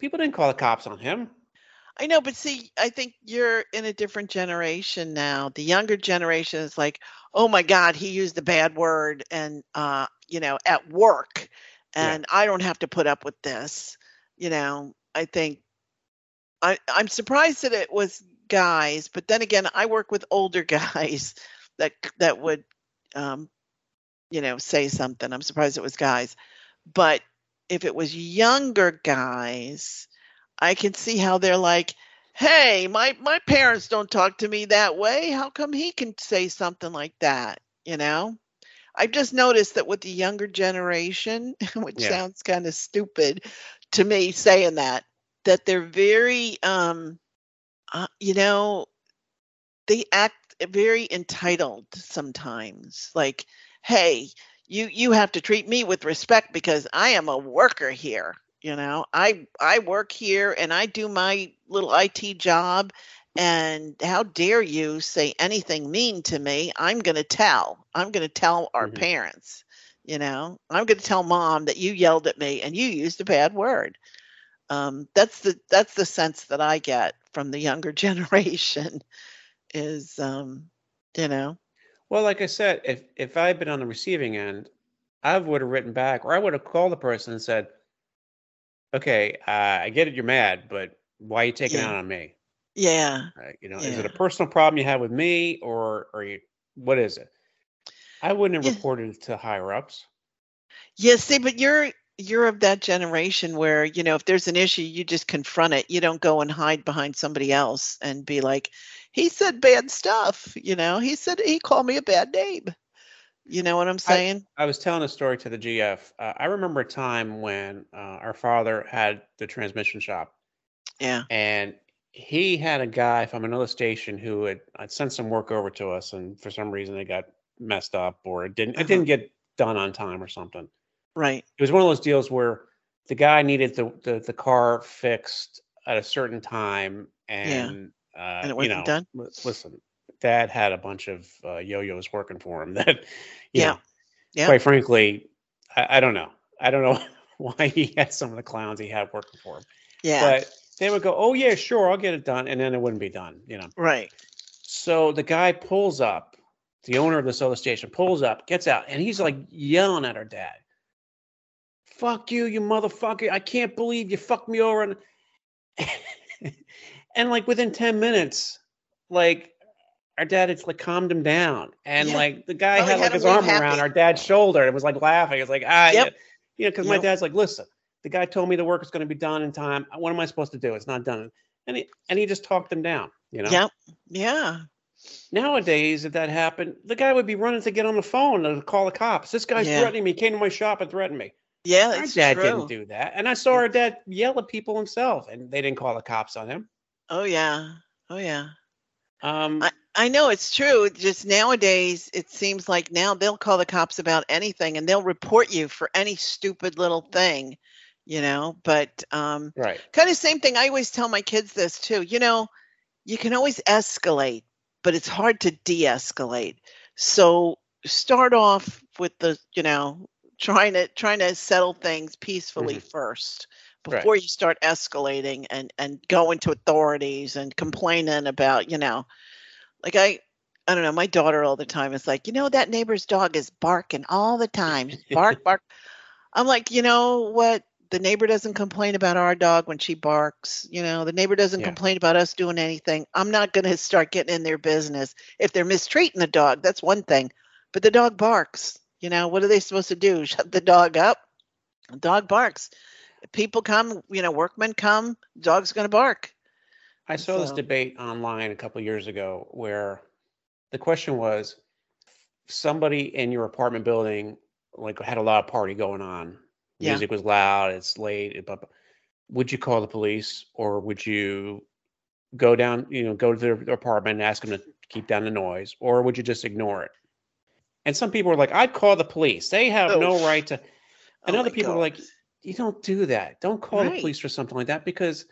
people didn't call the cops on him. I know, but see, I think you're in a different generation now. The younger generation is like, oh my God, he used a bad word and uh, you know, at work Yeah. and I don't have to put up with this. You know, I think I, I'm surprised that it was guys, but then again, I work with older guys that that would um, you know, say something. I'm surprised it was guys. But if it was younger guys, I can see how they're like, "Hey, my my parents don't talk to me that way. How come he can say something like that?" You know? I've just noticed that with the younger generation, which Yeah. sounds kind of stupid to me saying that, that they're very um uh, you know, they act very entitled sometimes. Like, "Hey, you you have to treat me with respect because I am a worker here." You know, I I work here and I do my little IT job and how dare you say anything mean to me? I'm going to tell. I'm going to tell our Mhm. parents. You know, I'm going to tell mom that you yelled at me and you used a bad word. Um, that's the that's the sense that I get from the younger generation is um, you know, Well, like I said, if if I had been on the receiving end, I would have written back, or I would have called the person and said, "Okay, uh, I get it, you're mad, but why are you taking it out on me? yeah, Uh, you know, is it a personal problem you have with me, or or you, what is it?" I wouldn't have Yeah. reported it to higher ups. Yeah, see, but you're you're of that generation where, you know, if there's an issue, you just confront it. You don't go and hide behind somebody else and be like, he said bad stuff, you know, he said he called me a bad name. You know what I'm saying? I was telling a story to the GF. Uh, I remember a time when uh, our father had the transmission shop, yeah. and he had a guy from another station who had, had sent some work over to us, and for some reason it got messed up or it didn't. It Uh-huh. didn't get done on time or something. Right. It was one of those deals where the guy needed the the, the car fixed at a certain time, and uh, And it wasn't know, done? listen, Dad had a bunch of uh, yo-yos working for him that, you Yeah. know, Yeah. quite frankly, I, I don't know. I don't know why he had some of the clowns he had working for him. Yeah. But they would go, "Oh yeah, sure, I'll get it done," and then it wouldn't be done. You know. right. So the guy pulls up, the owner of this other station pulls up, gets out, and he's like yelling at our dad. Fuck you, you motherfucker. I can't believe you fucked me over. And, and like within 10 minutes, like our dad had like calmed him down. And Yeah. like the guy had like his arm around our dad's shoulder and was like laughing. It's like, ah, Yep. you know, because my Yep. dad's like, listen, the guy told me the work is going to be done in time. What am I supposed to do? It's not done. And he, and he just talked them down, you know? Yep. Yeah. Nowadays, if that happened, the guy would be running to get on the phone and call the cops. This guy's Yeah. threatening me. Came to my shop and threatened me. Yeah. It's dad true. didn't do that. And I saw our dad yell at people himself, and they didn't call the cops on him. Oh yeah. Oh yeah. Um, I I know it's true. Just nowadays, it seems like now they'll call the cops about anything and they'll report you for any stupid little thing, you know. But um, right. kind of same thing. I always tell my kids this too. You know, you can always escalate, but it's hard to de-escalate. So start off with the, you know, trying to trying to settle things peacefully mm-hmm. first Right. before you start escalating and and going to authorities and complaining about, you know, like I I don't know, my daughter all the time is like, you know, that neighbor's dog is barking all the time. Bark, bark. I'm like, you know what? The neighbor doesn't complain about our dog when she barks. You know, the neighbor doesn't Yeah. complain about us doing anything. I'm not going to start getting in their business. If they're mistreating the dog, that's one thing. But the dog barks. You know, what are they supposed to do? Shut the dog up? The dog barks. People come, you know, workmen come, dog's going to bark. I saw this debate online a couple years ago where the question was somebody in your apartment building like had a lot of party going on. Yeah. Music was loud, it's late, it- blah, blah. would you call the police or would you go down, you know, go to their apartment and ask them to keep down the noise or would you just ignore it? And some people were like, I'd call the police. They have no right to and Oh other people are like, you don't do that. Don't call the police for something like that because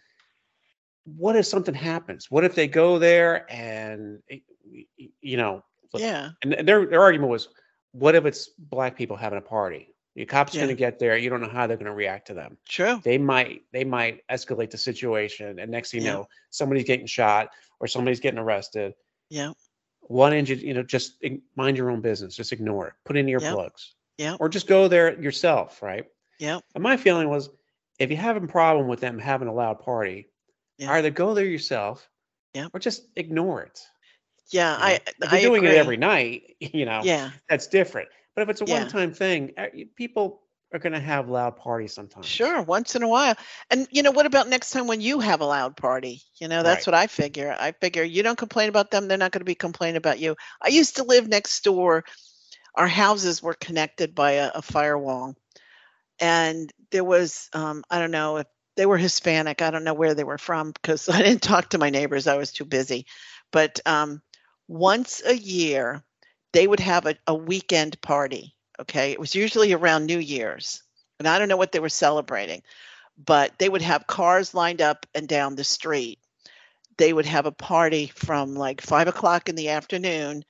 what if something happens? What if they go there and it- y- y- you know? yeah, And their their argument was, what if it's black people having a party? Your cop's Yeah. going to get there. You don't know how they're going to react to them. true. They might they might escalate the situation, and next thing you Yeah. know, somebody's getting shot or somebody's getting arrested. Yeah, Why didn't you know just mind your own business? Just ignore it. Put in earplugs. Yeah. Or just go there yourself, right? yeah, And my feeling was, if you have a problem with them having a loud party, Yeah. either go there yourself, Yeah. or just ignore it. yeah. you know? I if you're doing agree. it every night, you know, Yeah, that's different. But if it's a Yeah. one-time thing, uh, people are going to have loud parties sometimes. sure. Once in a while, and you know, what about next time when you have a loud party? You know, that's Right. what I figure. I figure you don't complain about them; they're not going to be complaining about you. I used to live next door. Our houses were connected by a, a firewall, and there was um, I don't know if they were Hispanic. I don't know where they were from because I didn't talk to my neighbors. I was too busy. But um, once a year, they would have a, a weekend party. Okay, it was usually around New Year's, and I don't know what they were celebrating, but they would have cars lined up and down the street. They would have a party from like five o'clock in the afternoon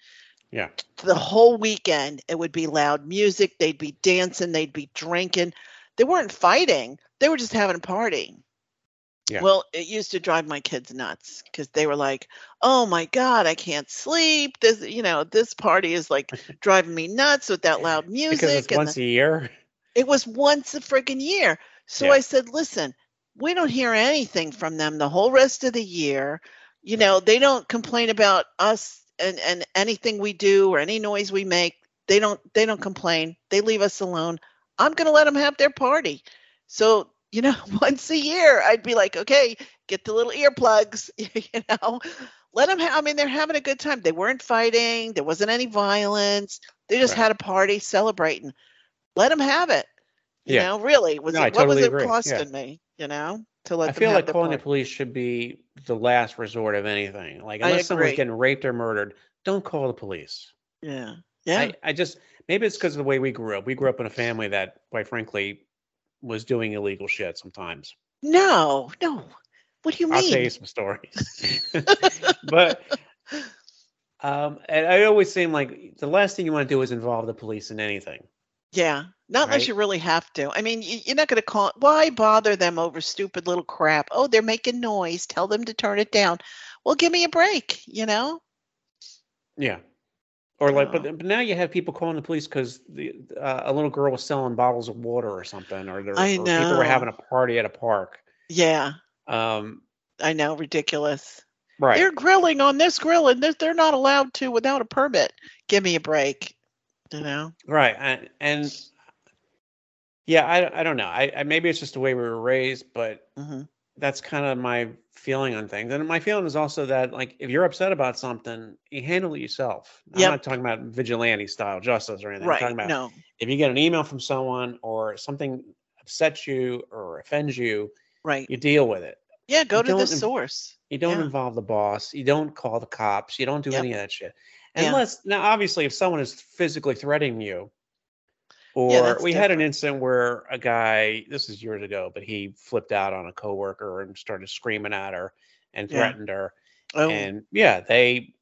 Yeah. the whole weekend it would be loud music they'd be dancing they'd be drinking they weren't fighting they were just having a party Yeah. well it used to drive my kids nuts because they were like oh my god i can't sleep this you know this party is like driving me nuts with that loud music Because it's and once the- a year. it was once a freaking year. So Yeah. I said, listen, we don't hear anything from them the whole rest of the year. You know, they don't complain about us and, and anything we do or any noise we make. They don't they don't complain. They leave us alone. I'm going to let them have their party. So, you know, once a year, I'd be like, okay, get the little earplugs, you know, let them have, I mean, they're having a good time. They weren't fighting, there wasn't any violence. They just Right. had a party celebrating. Let them have it. You Yeah. know, really, was No, it, what was totally it agree. Yeah. costing me, you know, to let them I feel like calling the police should be the last resort of anything. Like unless someone's getting raped or murdered, don't call the police. Yeah. Yeah. I, I just maybe it's because of the way we grew up. We grew up in a family that, quite frankly, was doing illegal shit sometimes. no, no. What do you mean? I'll tell you some stories. but um, and I always seem like the last thing you want to do is involve the police in anything. Yeah, not unless you really have to. I mean, you're not going to call. Why bother them over stupid little crap? Oh, they're making noise. Tell them to turn it down. Well, give me a break. You know? Yeah. Or like, Oh. but, but now you have people calling the police because the uh, a little girl was selling bottles of water or something, or, there, I or people were having a party at a park. Yeah, Um, I know. Ridiculous. right. They're grilling on this grill, and they're not allowed to without a permit. Give me a break. You know? Right. And, and yeah, I, I don't know. I, I maybe it's just the way we were raised, but hmm that's kind of my feeling on things. And my feeling is also that like if you're upset about something, you handle it yourself. I'm Yep. not talking about vigilante style justice or anything. I'm Right. talking about No. if you get an email from someone or something upsets you or offends you, Right. you deal with it. Yeah. Go you to the source. You don't Yeah. involve the boss. You don't call the cops. You don't do Yep. any of that shit. Yeah. Unless now, obviously, if someone is physically threatening you, or Yeah, we had an incident where a guy, this is years ago, but he flipped out on a coworker and started screaming at her and Yeah. threatened her. Oh. And yeah, they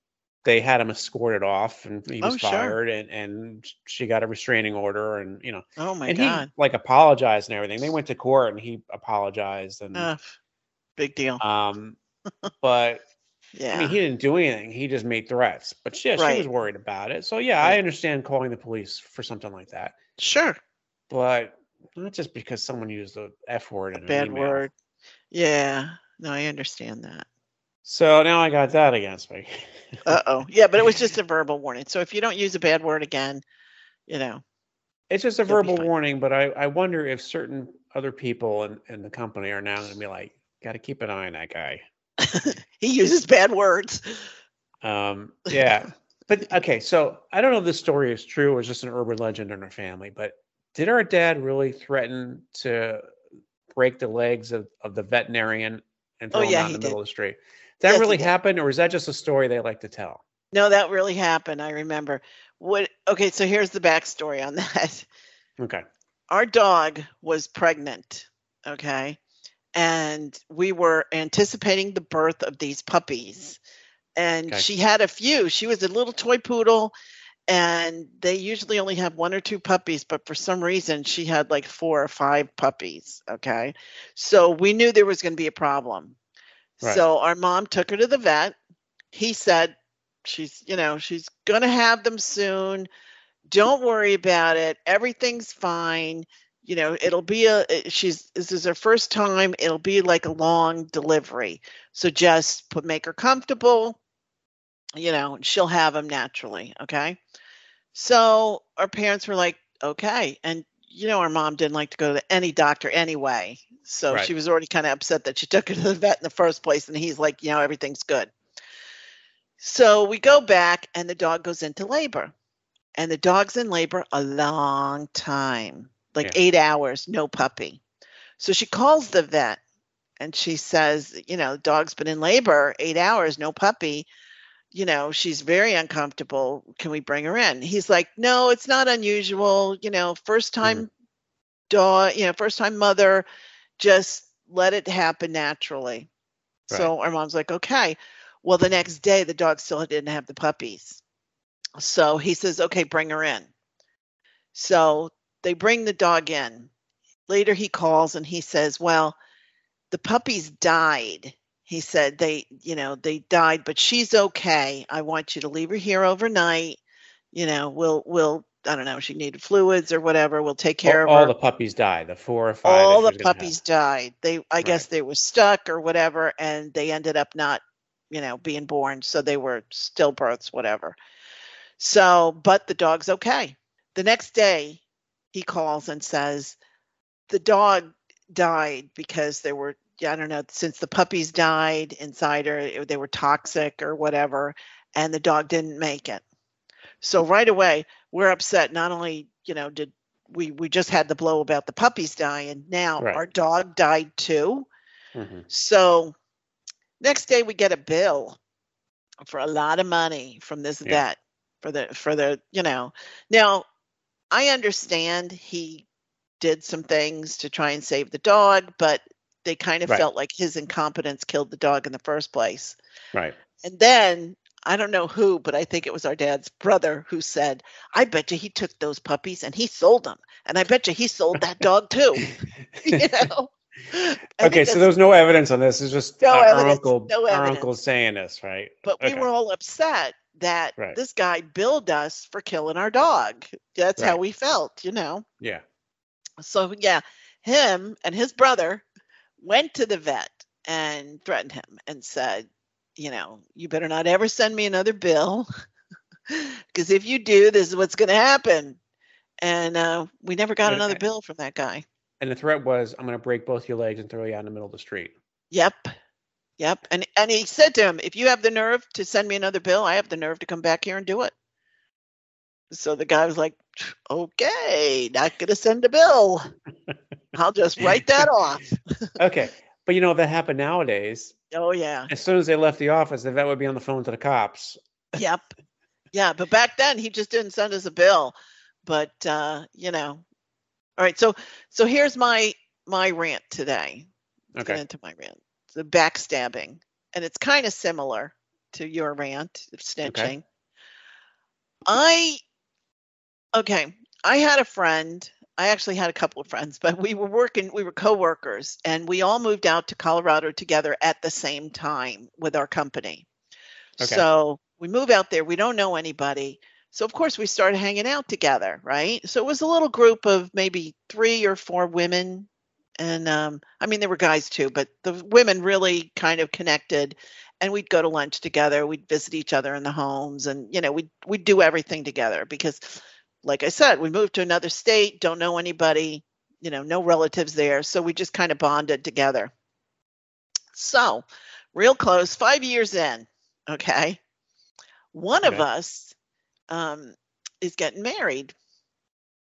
they had him escorted off, and he was Oh, sure. fired, and and she got a restraining order, and you know, oh my and God. he like apologized and everything. They went to court, and he apologized, and Ugh, big deal. um, but yeah. I mean, he didn't do anything. He just made threats. But yeah, she was worried about it. So yeah, I understand calling the police for something like that. Sure. But not just because someone used the F word in an Bad email. word. Yeah. No, I understand that. So now I got that against me. Uh oh. Yeah, but it was just a verbal warning. So if you don't use a bad word again, you know. it's just a verbal warning, but I, I wonder if certain other people in, in the company are now going to be like, got to keep an eye on that guy. he uses bad words. Um, yeah. but okay, so I don't know if this story is true or is just an urban legend in our family, but did our dad really threaten to break the legs of, of the veterinarian and Oh, throw him out in the did. middle of the street? That Yes, really happened, or is that just a story they like to tell? No, that really happened. I remember. What okay, so here's the backstory on that. Okay. Our dog was pregnant, okay? And we were anticipating the birth of these puppies. And Okay. she had a few. She was a little toy poodle and they usually only have one or two puppies, but for some reason she had like four or five puppies, okay? So we knew there was going to be a problem. Right. So our mom took her to the vet. He said, she's, you know, she's going to have them soon. Don't worry about it. Everything's fine. You know, it'll be a, she's, this is her first time. It'll be like a long delivery. So just put, make her comfortable, you know, she'll have them naturally. Okay. So our parents were like, okay. And, you know, our mom didn't like to go to any doctor anyway. So Right. she was already kind of upset that she took her to the vet in the first place. And he's like, you know, everything's good. So we go back and the dog goes into labor. And the dog's in labor a long time, like Yeah. eight hours, no puppy. So she calls the vet and she says, you know, dog's been in labor eight hours, no puppy. You know, she's very uncomfortable. Can we bring her in? He's like, no, it's not unusual. You know, first mm-hmm. time dog, you know, first time mother, just let it happen naturally. So our mom's like, okay. Well, the next day, the dog still didn't have the puppies. So he says, okay, bring her in. So they bring the dog in. Later, he calls and he says, well, the puppies died. He said they, you know, they died, but she's okay. I want you to leave her here overnight. You know, we'll, we'll, I don't know, she needed fluids or whatever. We'll take care all, of her all the puppies died. The four or five. all the was gonna have. puppies died. They, I guess, they were stuck or whatever, and they ended up not, you know, being born. So they were stillbirths, whatever. So, but the dog's okay. The next day, he calls and says the dog died because there were I don't know since the puppies died inside her they were toxic or whatever and the dog didn't make it. So right away we're upset not only, you know, did we we just had the blow about the puppies dying, now Right. our dog died too. Mhm. So next day we get a bill for a lot of money from this Yeah. vet for the for the you know now I understand he did some things to try and save the dog, but they kind of Right. felt like his incompetence killed the dog in the first place. Right. And then I don't know who, but I think it was our dad's brother who said, I bet you he took those puppies and he sold them. And I bet you he sold that dog too. you know? I okay, so there's no evidence on this. It's just No our, evidence, uncle, no our uncle saying this, right? but we were all upset that Right. this guy billed us for killing our dog. That's how we felt, you know. Yeah. So yeah, him and his brother went to the vet and threatened him and said, you know, you better not ever send me another bill because if you do, this is what's going to happen. And uh, we never got another I- bill from that guy. And the threat was, I'm going to break both your legs and throw you out in the middle of the street. Yep. Yep. And and he said to him, if you have the nerve to send me another bill, I have the nerve to come back here and do it. So the guy was like, okay, not gonna send a bill. I'll just write that off. Okay. But you know, if that happened nowadays, Oh yeah. as soon as they left the office, the vet would be on the phone to the cops. Yep. Yeah. But back then he just didn't send us a bill. But uh, you know. All right. So so here's my my rant today. Let's get into my rant. The backstabbing. And it's kind of similar to your rant of snitching. Okay. I okay, I had a friend. I actually had a couple of friends, but we were working, we were coworkers, and we all moved out to Colorado together at the same time with our company. Okay. So we move out there, we don't know anybody. So of course we started hanging out together, right? So it was a little group of maybe three or four women. And um, I mean, there were guys too, but the women really kind of connected. And we'd go to lunch together. We'd visit each other in the homes, and you know, we'd we'd do everything together because, like I said, we moved to another state, don't know anybody, you know, no relatives there, so we just kind of bonded together. So, real close, five years in, okay. One of us um, is getting married.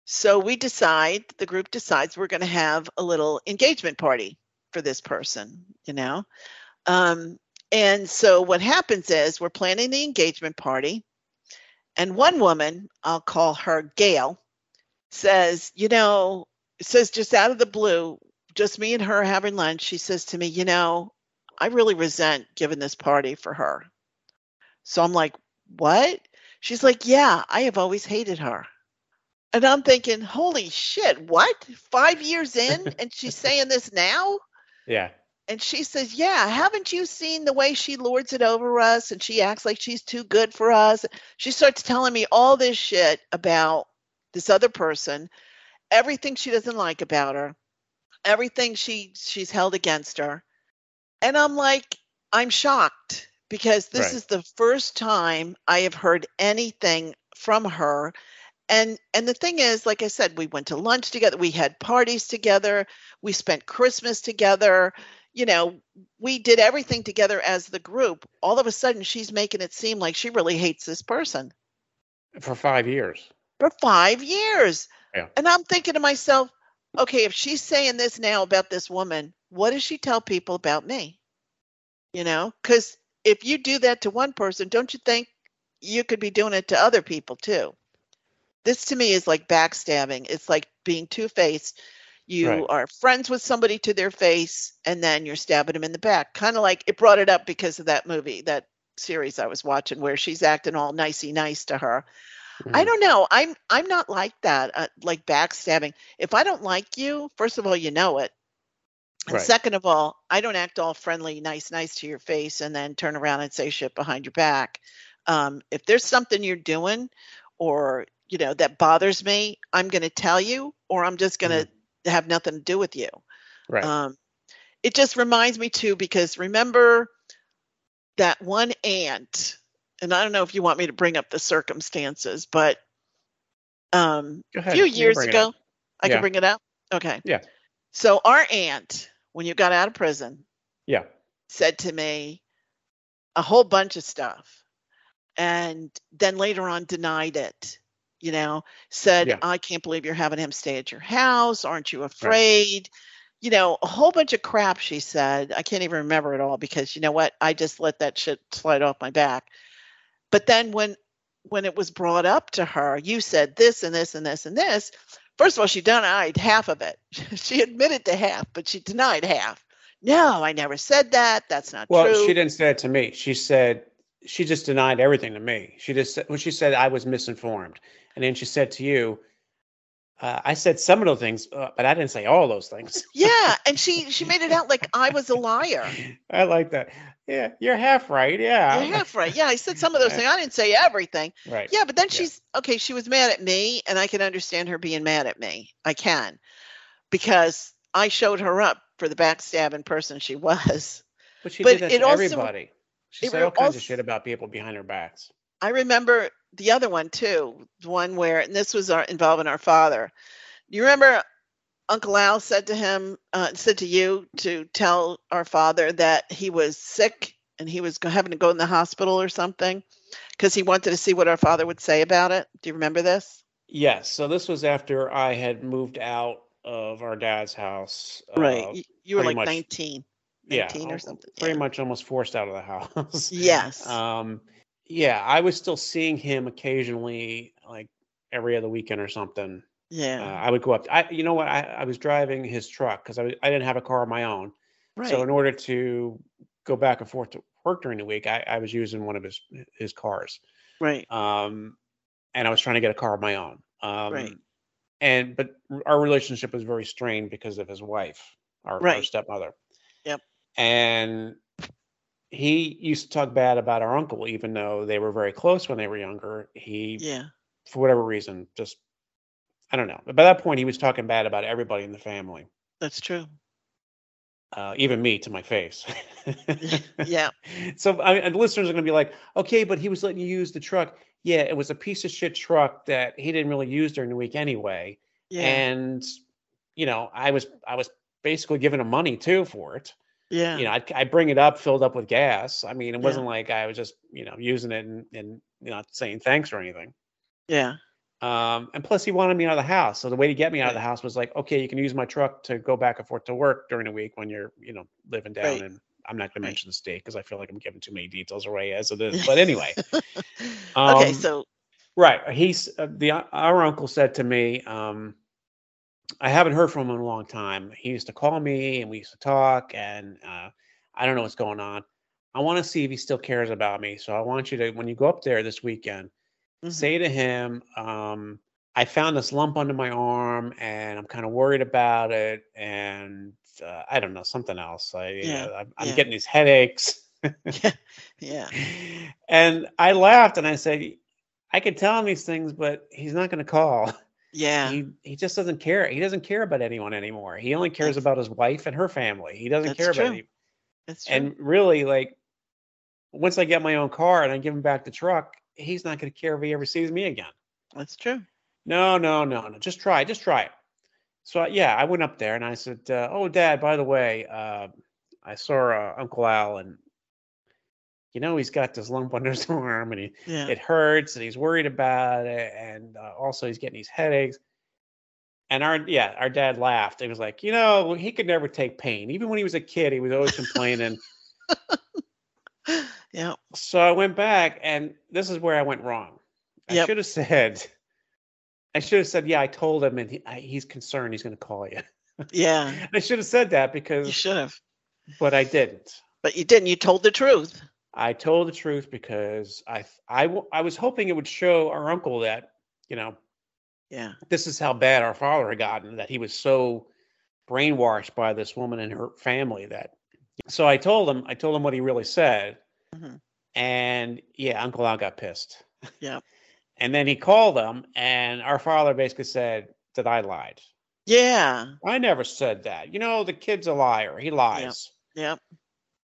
So we decide, the group decides we're going to have a little engagement party for this person, you know. Um, and so what happens is we're planning the engagement party, and one woman, I'll call her Gail, says, you know, says just out of the blue, just me and her having lunch, she says to me, you know, I really resent giving this party for her. So I'm like, what? She's like, yeah, I have always hated her. And I'm thinking, holy shit, what? Five years in and she's saying this now? Yeah. And she says, Yeah, haven't you seen the way she lords it over us and she acts like she's too good for us? She starts telling me all this shit about this other person, everything she doesn't like about her, everything she she's held against her. And I'm like, I'm shocked because this Right. is the first time I have heard anything from her. And and the thing is, like I said, we went to lunch together, we had parties together, we spent Christmas together you know, we did everything together as the group. All of a sudden, she's making it seem like she really hates this person For five years. for five years. Yeah. And I'm thinking to myself, okay, if she's saying this now about this woman, what does she tell people about me? You know, because if you do that to one person, don't you think you could be doing it to other people too? This to me is like backstabbing. It's like being two faced. You Right. are friends with somebody to their face, and then you're stabbing them in the back. Kind of like it brought it up because of that movie, that series I was watching, where she's acting all nicey nice to her. I Mhm. don't know. I'm I'm not like that. Uh, like backstabbing. If I don't like you, first of all, you know it. And Right. second of all, I don't act all friendly, nice, nice to your face, and then turn around and say shit behind your back. Um, if there's something you're doing, or you know that bothers me, I'm going to tell you, or I'm just going to have nothing to do with you. Right. Um, it just reminds me too, because remember that one aunt, and I don't know if you want me to bring up the circumstances, but um, a few years ago. I Yeah. can bring it up? Okay. Yeah. So our aunt, when you got out of prison, Yeah. said to me a whole bunch of stuff and then later on denied it. You know, said, Yeah. I can't believe you're having him stay at your house. Aren't you afraid? You know, a whole bunch of crap she said. I can't even remember it all because you know what? I just let that shit slide off my back. But then when when it was brought up to her, you said this and this and this and this. First of all, she denied half of it. she admitted to half, but she denied half. No, I never said that. That's not Well, true. Well, she didn't say it to me. She said she just denied everything to me. She just said, well, she said I was misinformed, and then she said to you, uh, I said some of those things, uh, but I didn't say all those things. Yeah, and she she made it out like I was a liar. I like that. Yeah, you're half right. Yeah, You're half right. Yeah, I said some of those things. I didn't say everything. right. Yeah, but then Yeah. she's okay. She was mad at me, and I can understand her being mad at me. I can, because I showed her up for the backstabbing person she was. But she but did that it to also- everybody. She said all kinds also- of shit about people behind her backs. I remember the other one too, the one where, and this was our involving our father. You remember Uncle Al said to him, uh, said to you to tell our father that he was sick and he was having to go in the hospital or something because he wanted to see what our father would say about it. Do you remember this? Yes. So this was after I had moved out of our dad's house. right. uh, You, were like much- 19. yeah, or something, Pretty yeah. much almost forced out of the house. Yes. Um, yeah, I was still seeing him occasionally, like every other weekend or something. Uh, yeah. I would go up. I, you know what? I, I was driving his truck because I, was- I didn't have a car of my own. right. So in order to go back and forth to work during the week, I, I was using one of his his cars. right. Um, and I was trying to get a car of my own. Um, Right. And but our relationship was very strained because of his wife, our, our Right. stepmother. Yep. And he used to talk bad about our uncle, even though they were very close when they were younger. He, Yeah. for whatever reason, just I don't know. But by that point, he was talking bad about everybody in the family, That's true. uh, even me to my face. Yeah. So I and listeners are going to be like, okay, but he was letting you use the truck. Yeah, it was a piece of shit truck that he didn't really use during the week anyway. Yeah. And you know, I was I was basically giving him money too for it. Yeah. You know, I I bring it up filled up with gas. I mean, it Yeah. wasn't like I was just you know using it and and you know, not saying thanks or anything. yeah. Um, and plus, he wanted me out of the house. So the way to get me out of the house was like, okay, you can use my truck to go back and forth to work during the week when you're, you know, living down. Right. And I'm not going to Right. mention the state because I feel like I'm giving too many details away as it is. But anyway, okay. um, So right. He's uh, the our uncle said to me, um, I haven't heard from him in a long time. He used to call me and we used to talk, and uh, I don't know what's going on. I want to see if he still cares about me. So I want you to, when you go up there this weekend, mhm. say to him, um, I found this lump under my arm and I'm kind of worried about it. And uh, I don't know, something else. I, Yeah, uh, I'm, I'm yeah. getting these headaches. yeah. yeah. and I laughed and I said, I could tell him these things, but he's not going to call. Yeah. He, he just doesn't care. He doesn't care about anyone anymore. He only cares That's- about his wife and her family. He doesn't care true. about any, That's true. and really like once I get my own car and I give him back the truck, he's not going to care if he ever sees me again. That's true. No, no, no, no. Just try. Just try it. So yeah, I went up there and I said, uh, "Oh, Dad, by the way, uh, I saw uh, Uncle Al, and you know he's got this lump under his arm, and he, Yeah. it hurts, and he's worried about it, and uh, also he's getting these headaches." And our yeah, our dad laughed. He was like, "You know, he could never take pain. Even when he was a kid, he was always complaining." yeah. so I went back, and this is where I went wrong. I Yep. should have said, I should have said, yeah, I told him, and he, I, he's concerned. He's going to call you. Yeah. I should have said that because You should have. but I didn't. But you didn't. You told the truth. I told the truth because I, I, I was hoping it would show our uncle that, you know, Yeah. this is how bad our father had gotten. That he was so brainwashed by this woman and her family that. So I told him, I told him what he really said, Mhm. and yeah, Uncle Al got pissed. Yeah, And then he called them, and our father basically said that I lied. Yeah. I never said that. You know, the kid's a liar. He lies. Yep.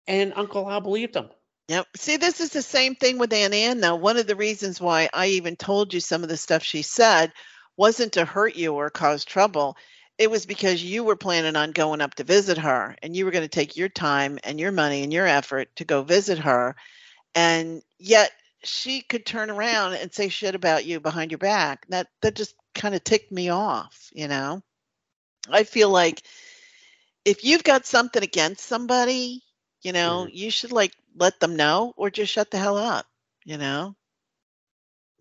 And Uncle Al believed him. Yep. See, this is the same thing with Ann Ann, Now, One of the reasons why I even told you some of the stuff she said wasn't to hurt you or cause trouble. It was because you were planning on going up to visit her and you were going to take your time and your money and your effort to go visit her. And yet she could turn around and say shit about you behind your back. That that just kind of ticked me off, you know. I feel like if you've got something against somebody, you know, Mhm. you should like let them know or just shut the hell up, you know?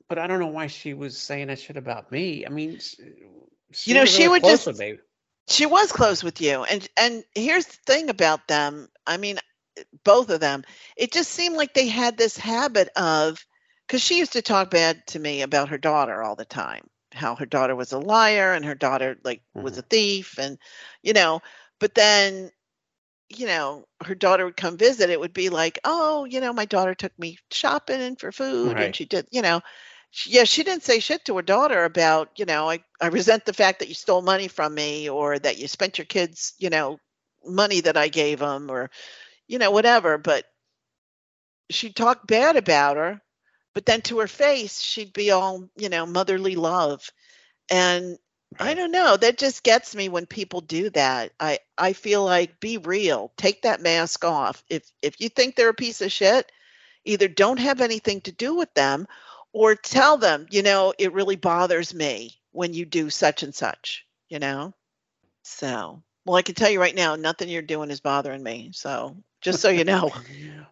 But I don't know why she was saying that shit about me. I mean, she know, she would just- with me. She was close with you. And and here's the thing about them. I mean, both of them. It just seemed like they had this habit of cuz she used to talk bad to me about her daughter all the time. How her daughter was a liar and her daughter like was mm-hmm. a thief and you know, but then you know, her daughter would come visit, it would be like, "Oh, you know, my daughter took me shopping and for food and she did, you know, she, yeah, she didn't say shit to her daughter about, you know, I, I resent the fact that you stole money from me or that you spent your kids, you know, money that I gave them or, you know, whatever. But she talked bad about her, but then to her face, she'd be all, you know, motherly love. And I don't know. That just gets me when people do that. I I feel like be real. Take that mask off. If if you think they're a piece of shit, either don't have anything to do with them or tell them, you know, it really bothers me when you do such and such, you know? So, well, I can tell you right now, nothing you're doing is bothering me. So, just so you know.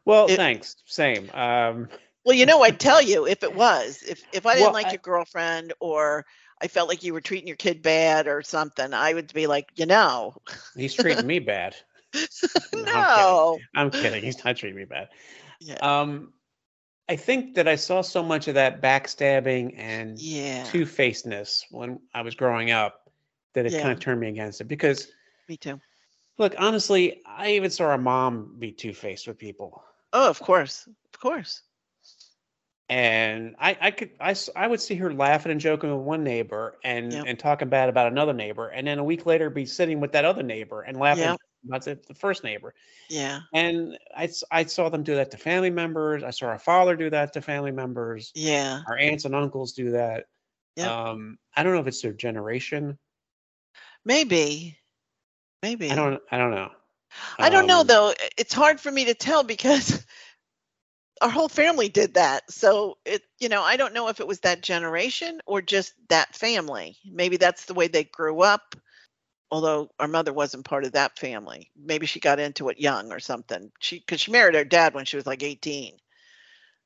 Well, It- thanks. Same. Um, Well, you know, I'd tell you if it was. If if I didn't Well, like I- your girlfriend or I felt like you were treating your kid bad or something, I would be like, you know, he's treating me bad. No, no. I'm kidding. He's not treating me bad. Yeah. Um, I think that I saw so much of that backstabbing and Yeah. two facedness when I was growing up that it Yeah. kind of turned me against it. Because, Me too. look, honestly, I even saw our mom be two faced with people. Oh, of course. Of course. And I, I could I, I would see her laughing and joking with one neighbor and Yep. and talking bad about another neighbor and then a week later be sitting with that other neighbor and laughing Yep. about the, the first neighbor Yeah. and I, I saw them do that to family members i saw our father do that to family members Yeah. our aunts and uncles do that Yep. um i don't know if it's their generation Maybe. Maybe. i don't i don't know I don't know Um, though. It's hard for me to tell because our whole family did that. So it, you know, I don't know if it was that generation or just that family. Maybe that's the way they grew up. Although our mother wasn't part of that family. Maybe she got into it young or something. She because she married her dad when she was like 18.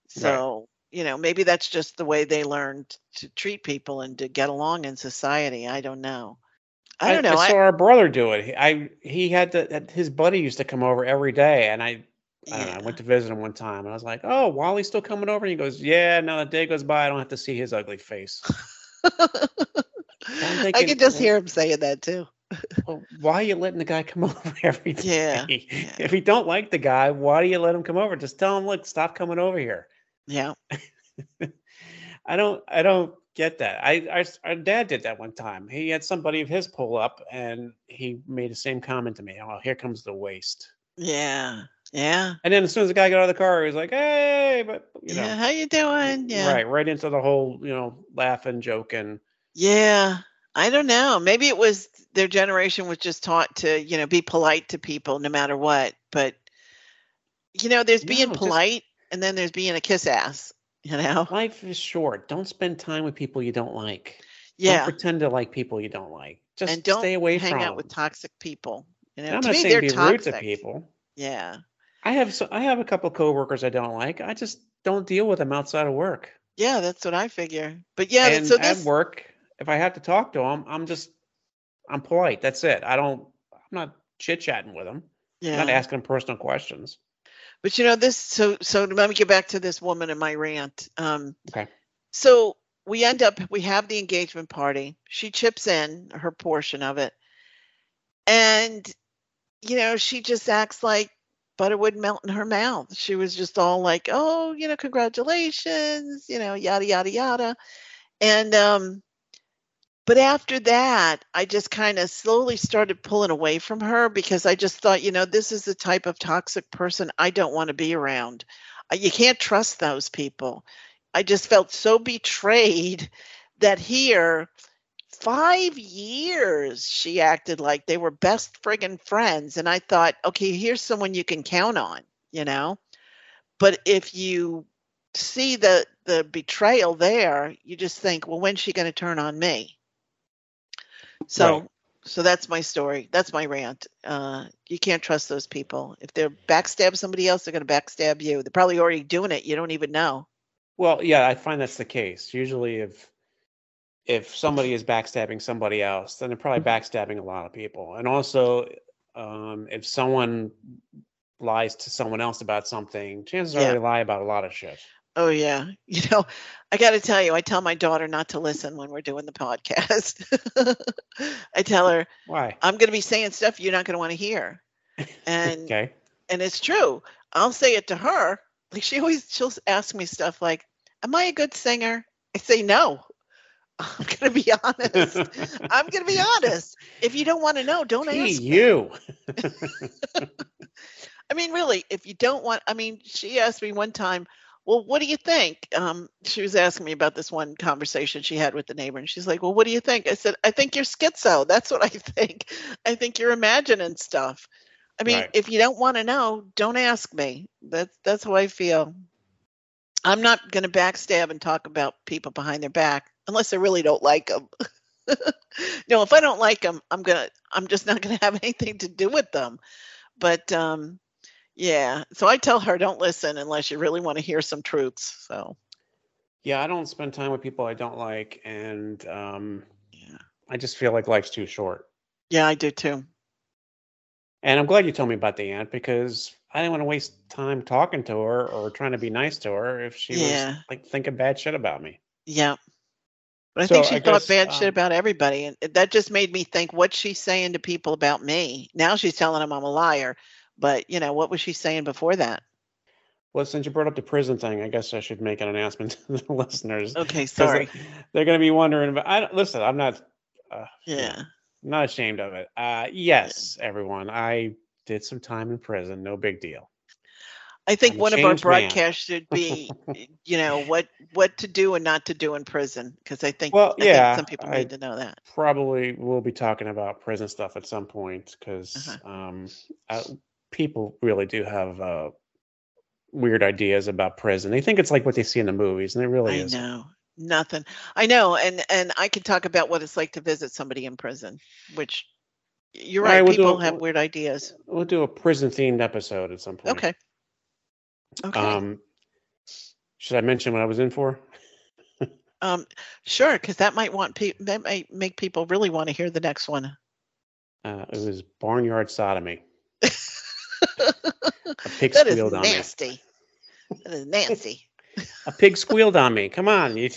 So, you know, maybe that's just the way they learned to treat people and to get along in society. I don't know. I don't know. I, I, saw our brother do it. I he had to. His buddy used to come over every day, and I I know. I went to visit him one time, and I was like, "Oh, Wally's still coming over." And he goes, "Yeah." Now the day goes by, I don't have to see his ugly face. I thinking, can just well- hear him saying that too. well, why are you letting the guy come over every day? Yeah, yeah. If you don't like the guy, why do you let him come over? Just tell him, "Look, stop coming over here." Yeah. I don't. I don't get that. I. our dad did that one time. He had somebody of his pull up, and he made the same comment to me. Oh, here comes the waste. Yeah. Yeah. And then as soon as the guy got out of the car, he was like, "Hey," but you know, yeah. How you doing? Yeah. right, right into the whole, you know, laughing, joking. Yeah. I don't know. Maybe it was their generation was just taught to, you know, be polite to people no matter what. But you know, there's being No, just- polite and then there's being a kiss ass, you know? Life is short. Don't spend time with people you don't like. Yeah. Don't pretend to like people you don't like. Just and don't stay away hang from out with toxic people. You know, And I'm to not me, saying they're be toxic. rude to people. Yeah. I have so I have a couple of coworkers I don't like. I just don't deal with them outside of work. Yeah, that's what I figure. But yeah, and so at this work, if I have to talk to them, I'm just I'm polite. That's it. I don't. I'm not chit chatting with them. yeah. I'm not asking them personal questions. But you know this so so let me get back to this woman in my rant. Um Okay. so we end up we have the engagement party. She chips in her portion of it. And you know, she just acts like butter wouldn't melt in her mouth. She was just all like, "Oh, you know, congratulations," you know, yada yada yada. And um but after that, I just kind of slowly started pulling away from her because I just thought, you know, this is the type of toxic person I don't want to be around. You can't trust those people. I just felt so betrayed that here five years she acted like they were best friggin' friends. And I thought, okay, here's someone you can count on, you know? But if you see the the betrayal there, you just think, well, when's she going to turn on me? So Right. so that's my story. That's my rant. Uh, you can't trust those people. If they're backstab somebody else, they're going to backstab you. They're probably already doing it. You don't even know. Well, yeah, I find that's the case. Usually, if if somebody is backstabbing somebody else, then they're probably backstabbing a lot of people. And also, um, if someone lies to someone else about something, chances Yeah. are they lie about a lot of shit. Oh yeah. You know, I got to tell you, I tell my daughter not to listen when we're doing the podcast. I tell her Why? I'm going to be saying stuff you're not going to want to hear. And Okay. and it's true. I'll say it to her. Like she always she'll ask me stuff like, "Am I a good singer?" I say no. I'm going to be honest. I'm going to be honest. If you don't want to know, don't Gee, ask. me. you. I mean, really, if you don't want, I mean, she asked me one time, well, what do you think? Um, she was asking me about this one conversation she had with the neighbor, and she's like, well, what do you think? I said, I think you're schizo. That's what I think. I think you're imagining stuff. I mean, Right. if you don't want to know, don't ask me. That's that's how I feel. I'm not going to backstab and talk about people behind their back unless I really don't like them. no, if I don't like them, I'm gonna. I'm just not going to have anything to do with them. But um, yeah, so I tell her don't listen unless you really want to hear some truths. So Yeah, I don't spend time with people I don't like, and um, yeah, I just feel like life's too short. yeah, I do too. And I'm glad you told me about the aunt because I didn't want to waste time talking to her or trying to be nice to her if she Yeah. was like thinking bad shit about me. Yeah. But I So think she I thought guess, bad shit um, about everybody, and that just made me think, what's she saying to people about me? Now she's telling them I'm a liar, but you know, what was she saying before that? Well, since you brought up the prison thing, I guess I should make an announcement to the listeners. Okay, sorry. They, are going to be wondering but I don't, listen. I'm not. Uh, Yeah. Not ashamed of it. Uh, yes, everyone. I did some time in prison. No big deal. I think I'm one of our man. broadcasts should be, you know, what what to do and not to do in prison, because I think Well, I think some people I- need to know that. Probably we'll be talking about prison stuff at some point because Uh-huh. um, uh, people really do have uh, weird ideas about prison. They think it's like what they see in the movies, and it really I is. know nothing. I know, and and I can talk about what it's like to visit somebody in prison, which you're right. right, we'll people a- have weird ideas. We'll do a prison themed episode at some point. Okay. Okay. Um, should I mention what I was in for? Um, sure, because that might want pe- that might make people really want to hear the next one. Uh, it was barnyard sodomy. A pig That squealed on me. nasty. That is nasty. A pig squealed on me. Come on, you,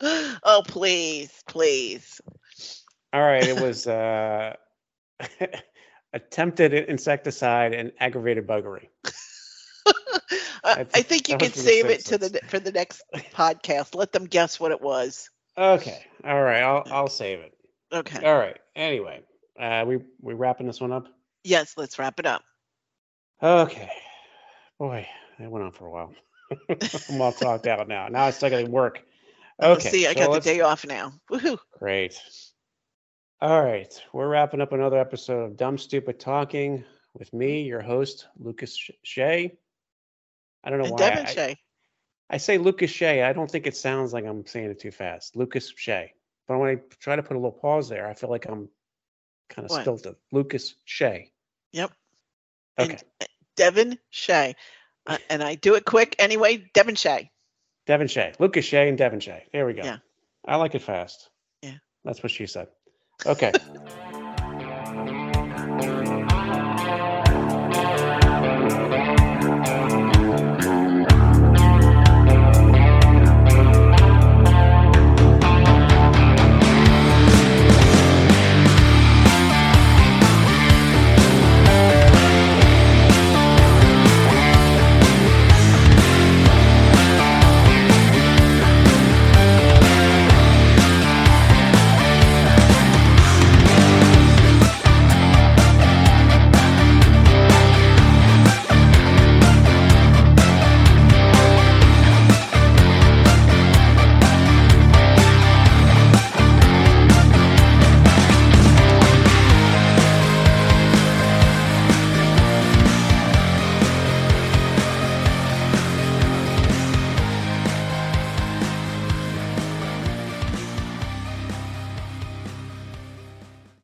oh please, please. All right, it was uh, attempted insecticide and aggravated buggery. I, I think you can was from The save it to the for the next podcast. Let them guess what it was. Okay, all right, I'll I'll save it. Okay. All right. Anyway, uh, we we wrapping this one up. Yes, let's wrap it up. Okay, boy, that went on for a while. I'm all talked out now. Now it's like I work. Okay, see, I so got the day off now. Woohoo. Great. All right, we're wrapping up another episode of Dumb Stupid Talking with me, your host Lucas Sh- Shea. I don't know And why Devon I, Shea. I say Lucas Shea. I don't think it sounds like I'm saying it too fast. Lucas Shea. But when I try to put a little pause there, I feel like I'm kind of stilted. Lucas Shea. Yep. Okay. And uh, Devon Shea. Uh, and I do it quick anyway. Devon Shea. Devon Shea. Lucas Shea and Devon Shea. There we go. Yeah. I like it fast. Yeah. That's what she said. Okay.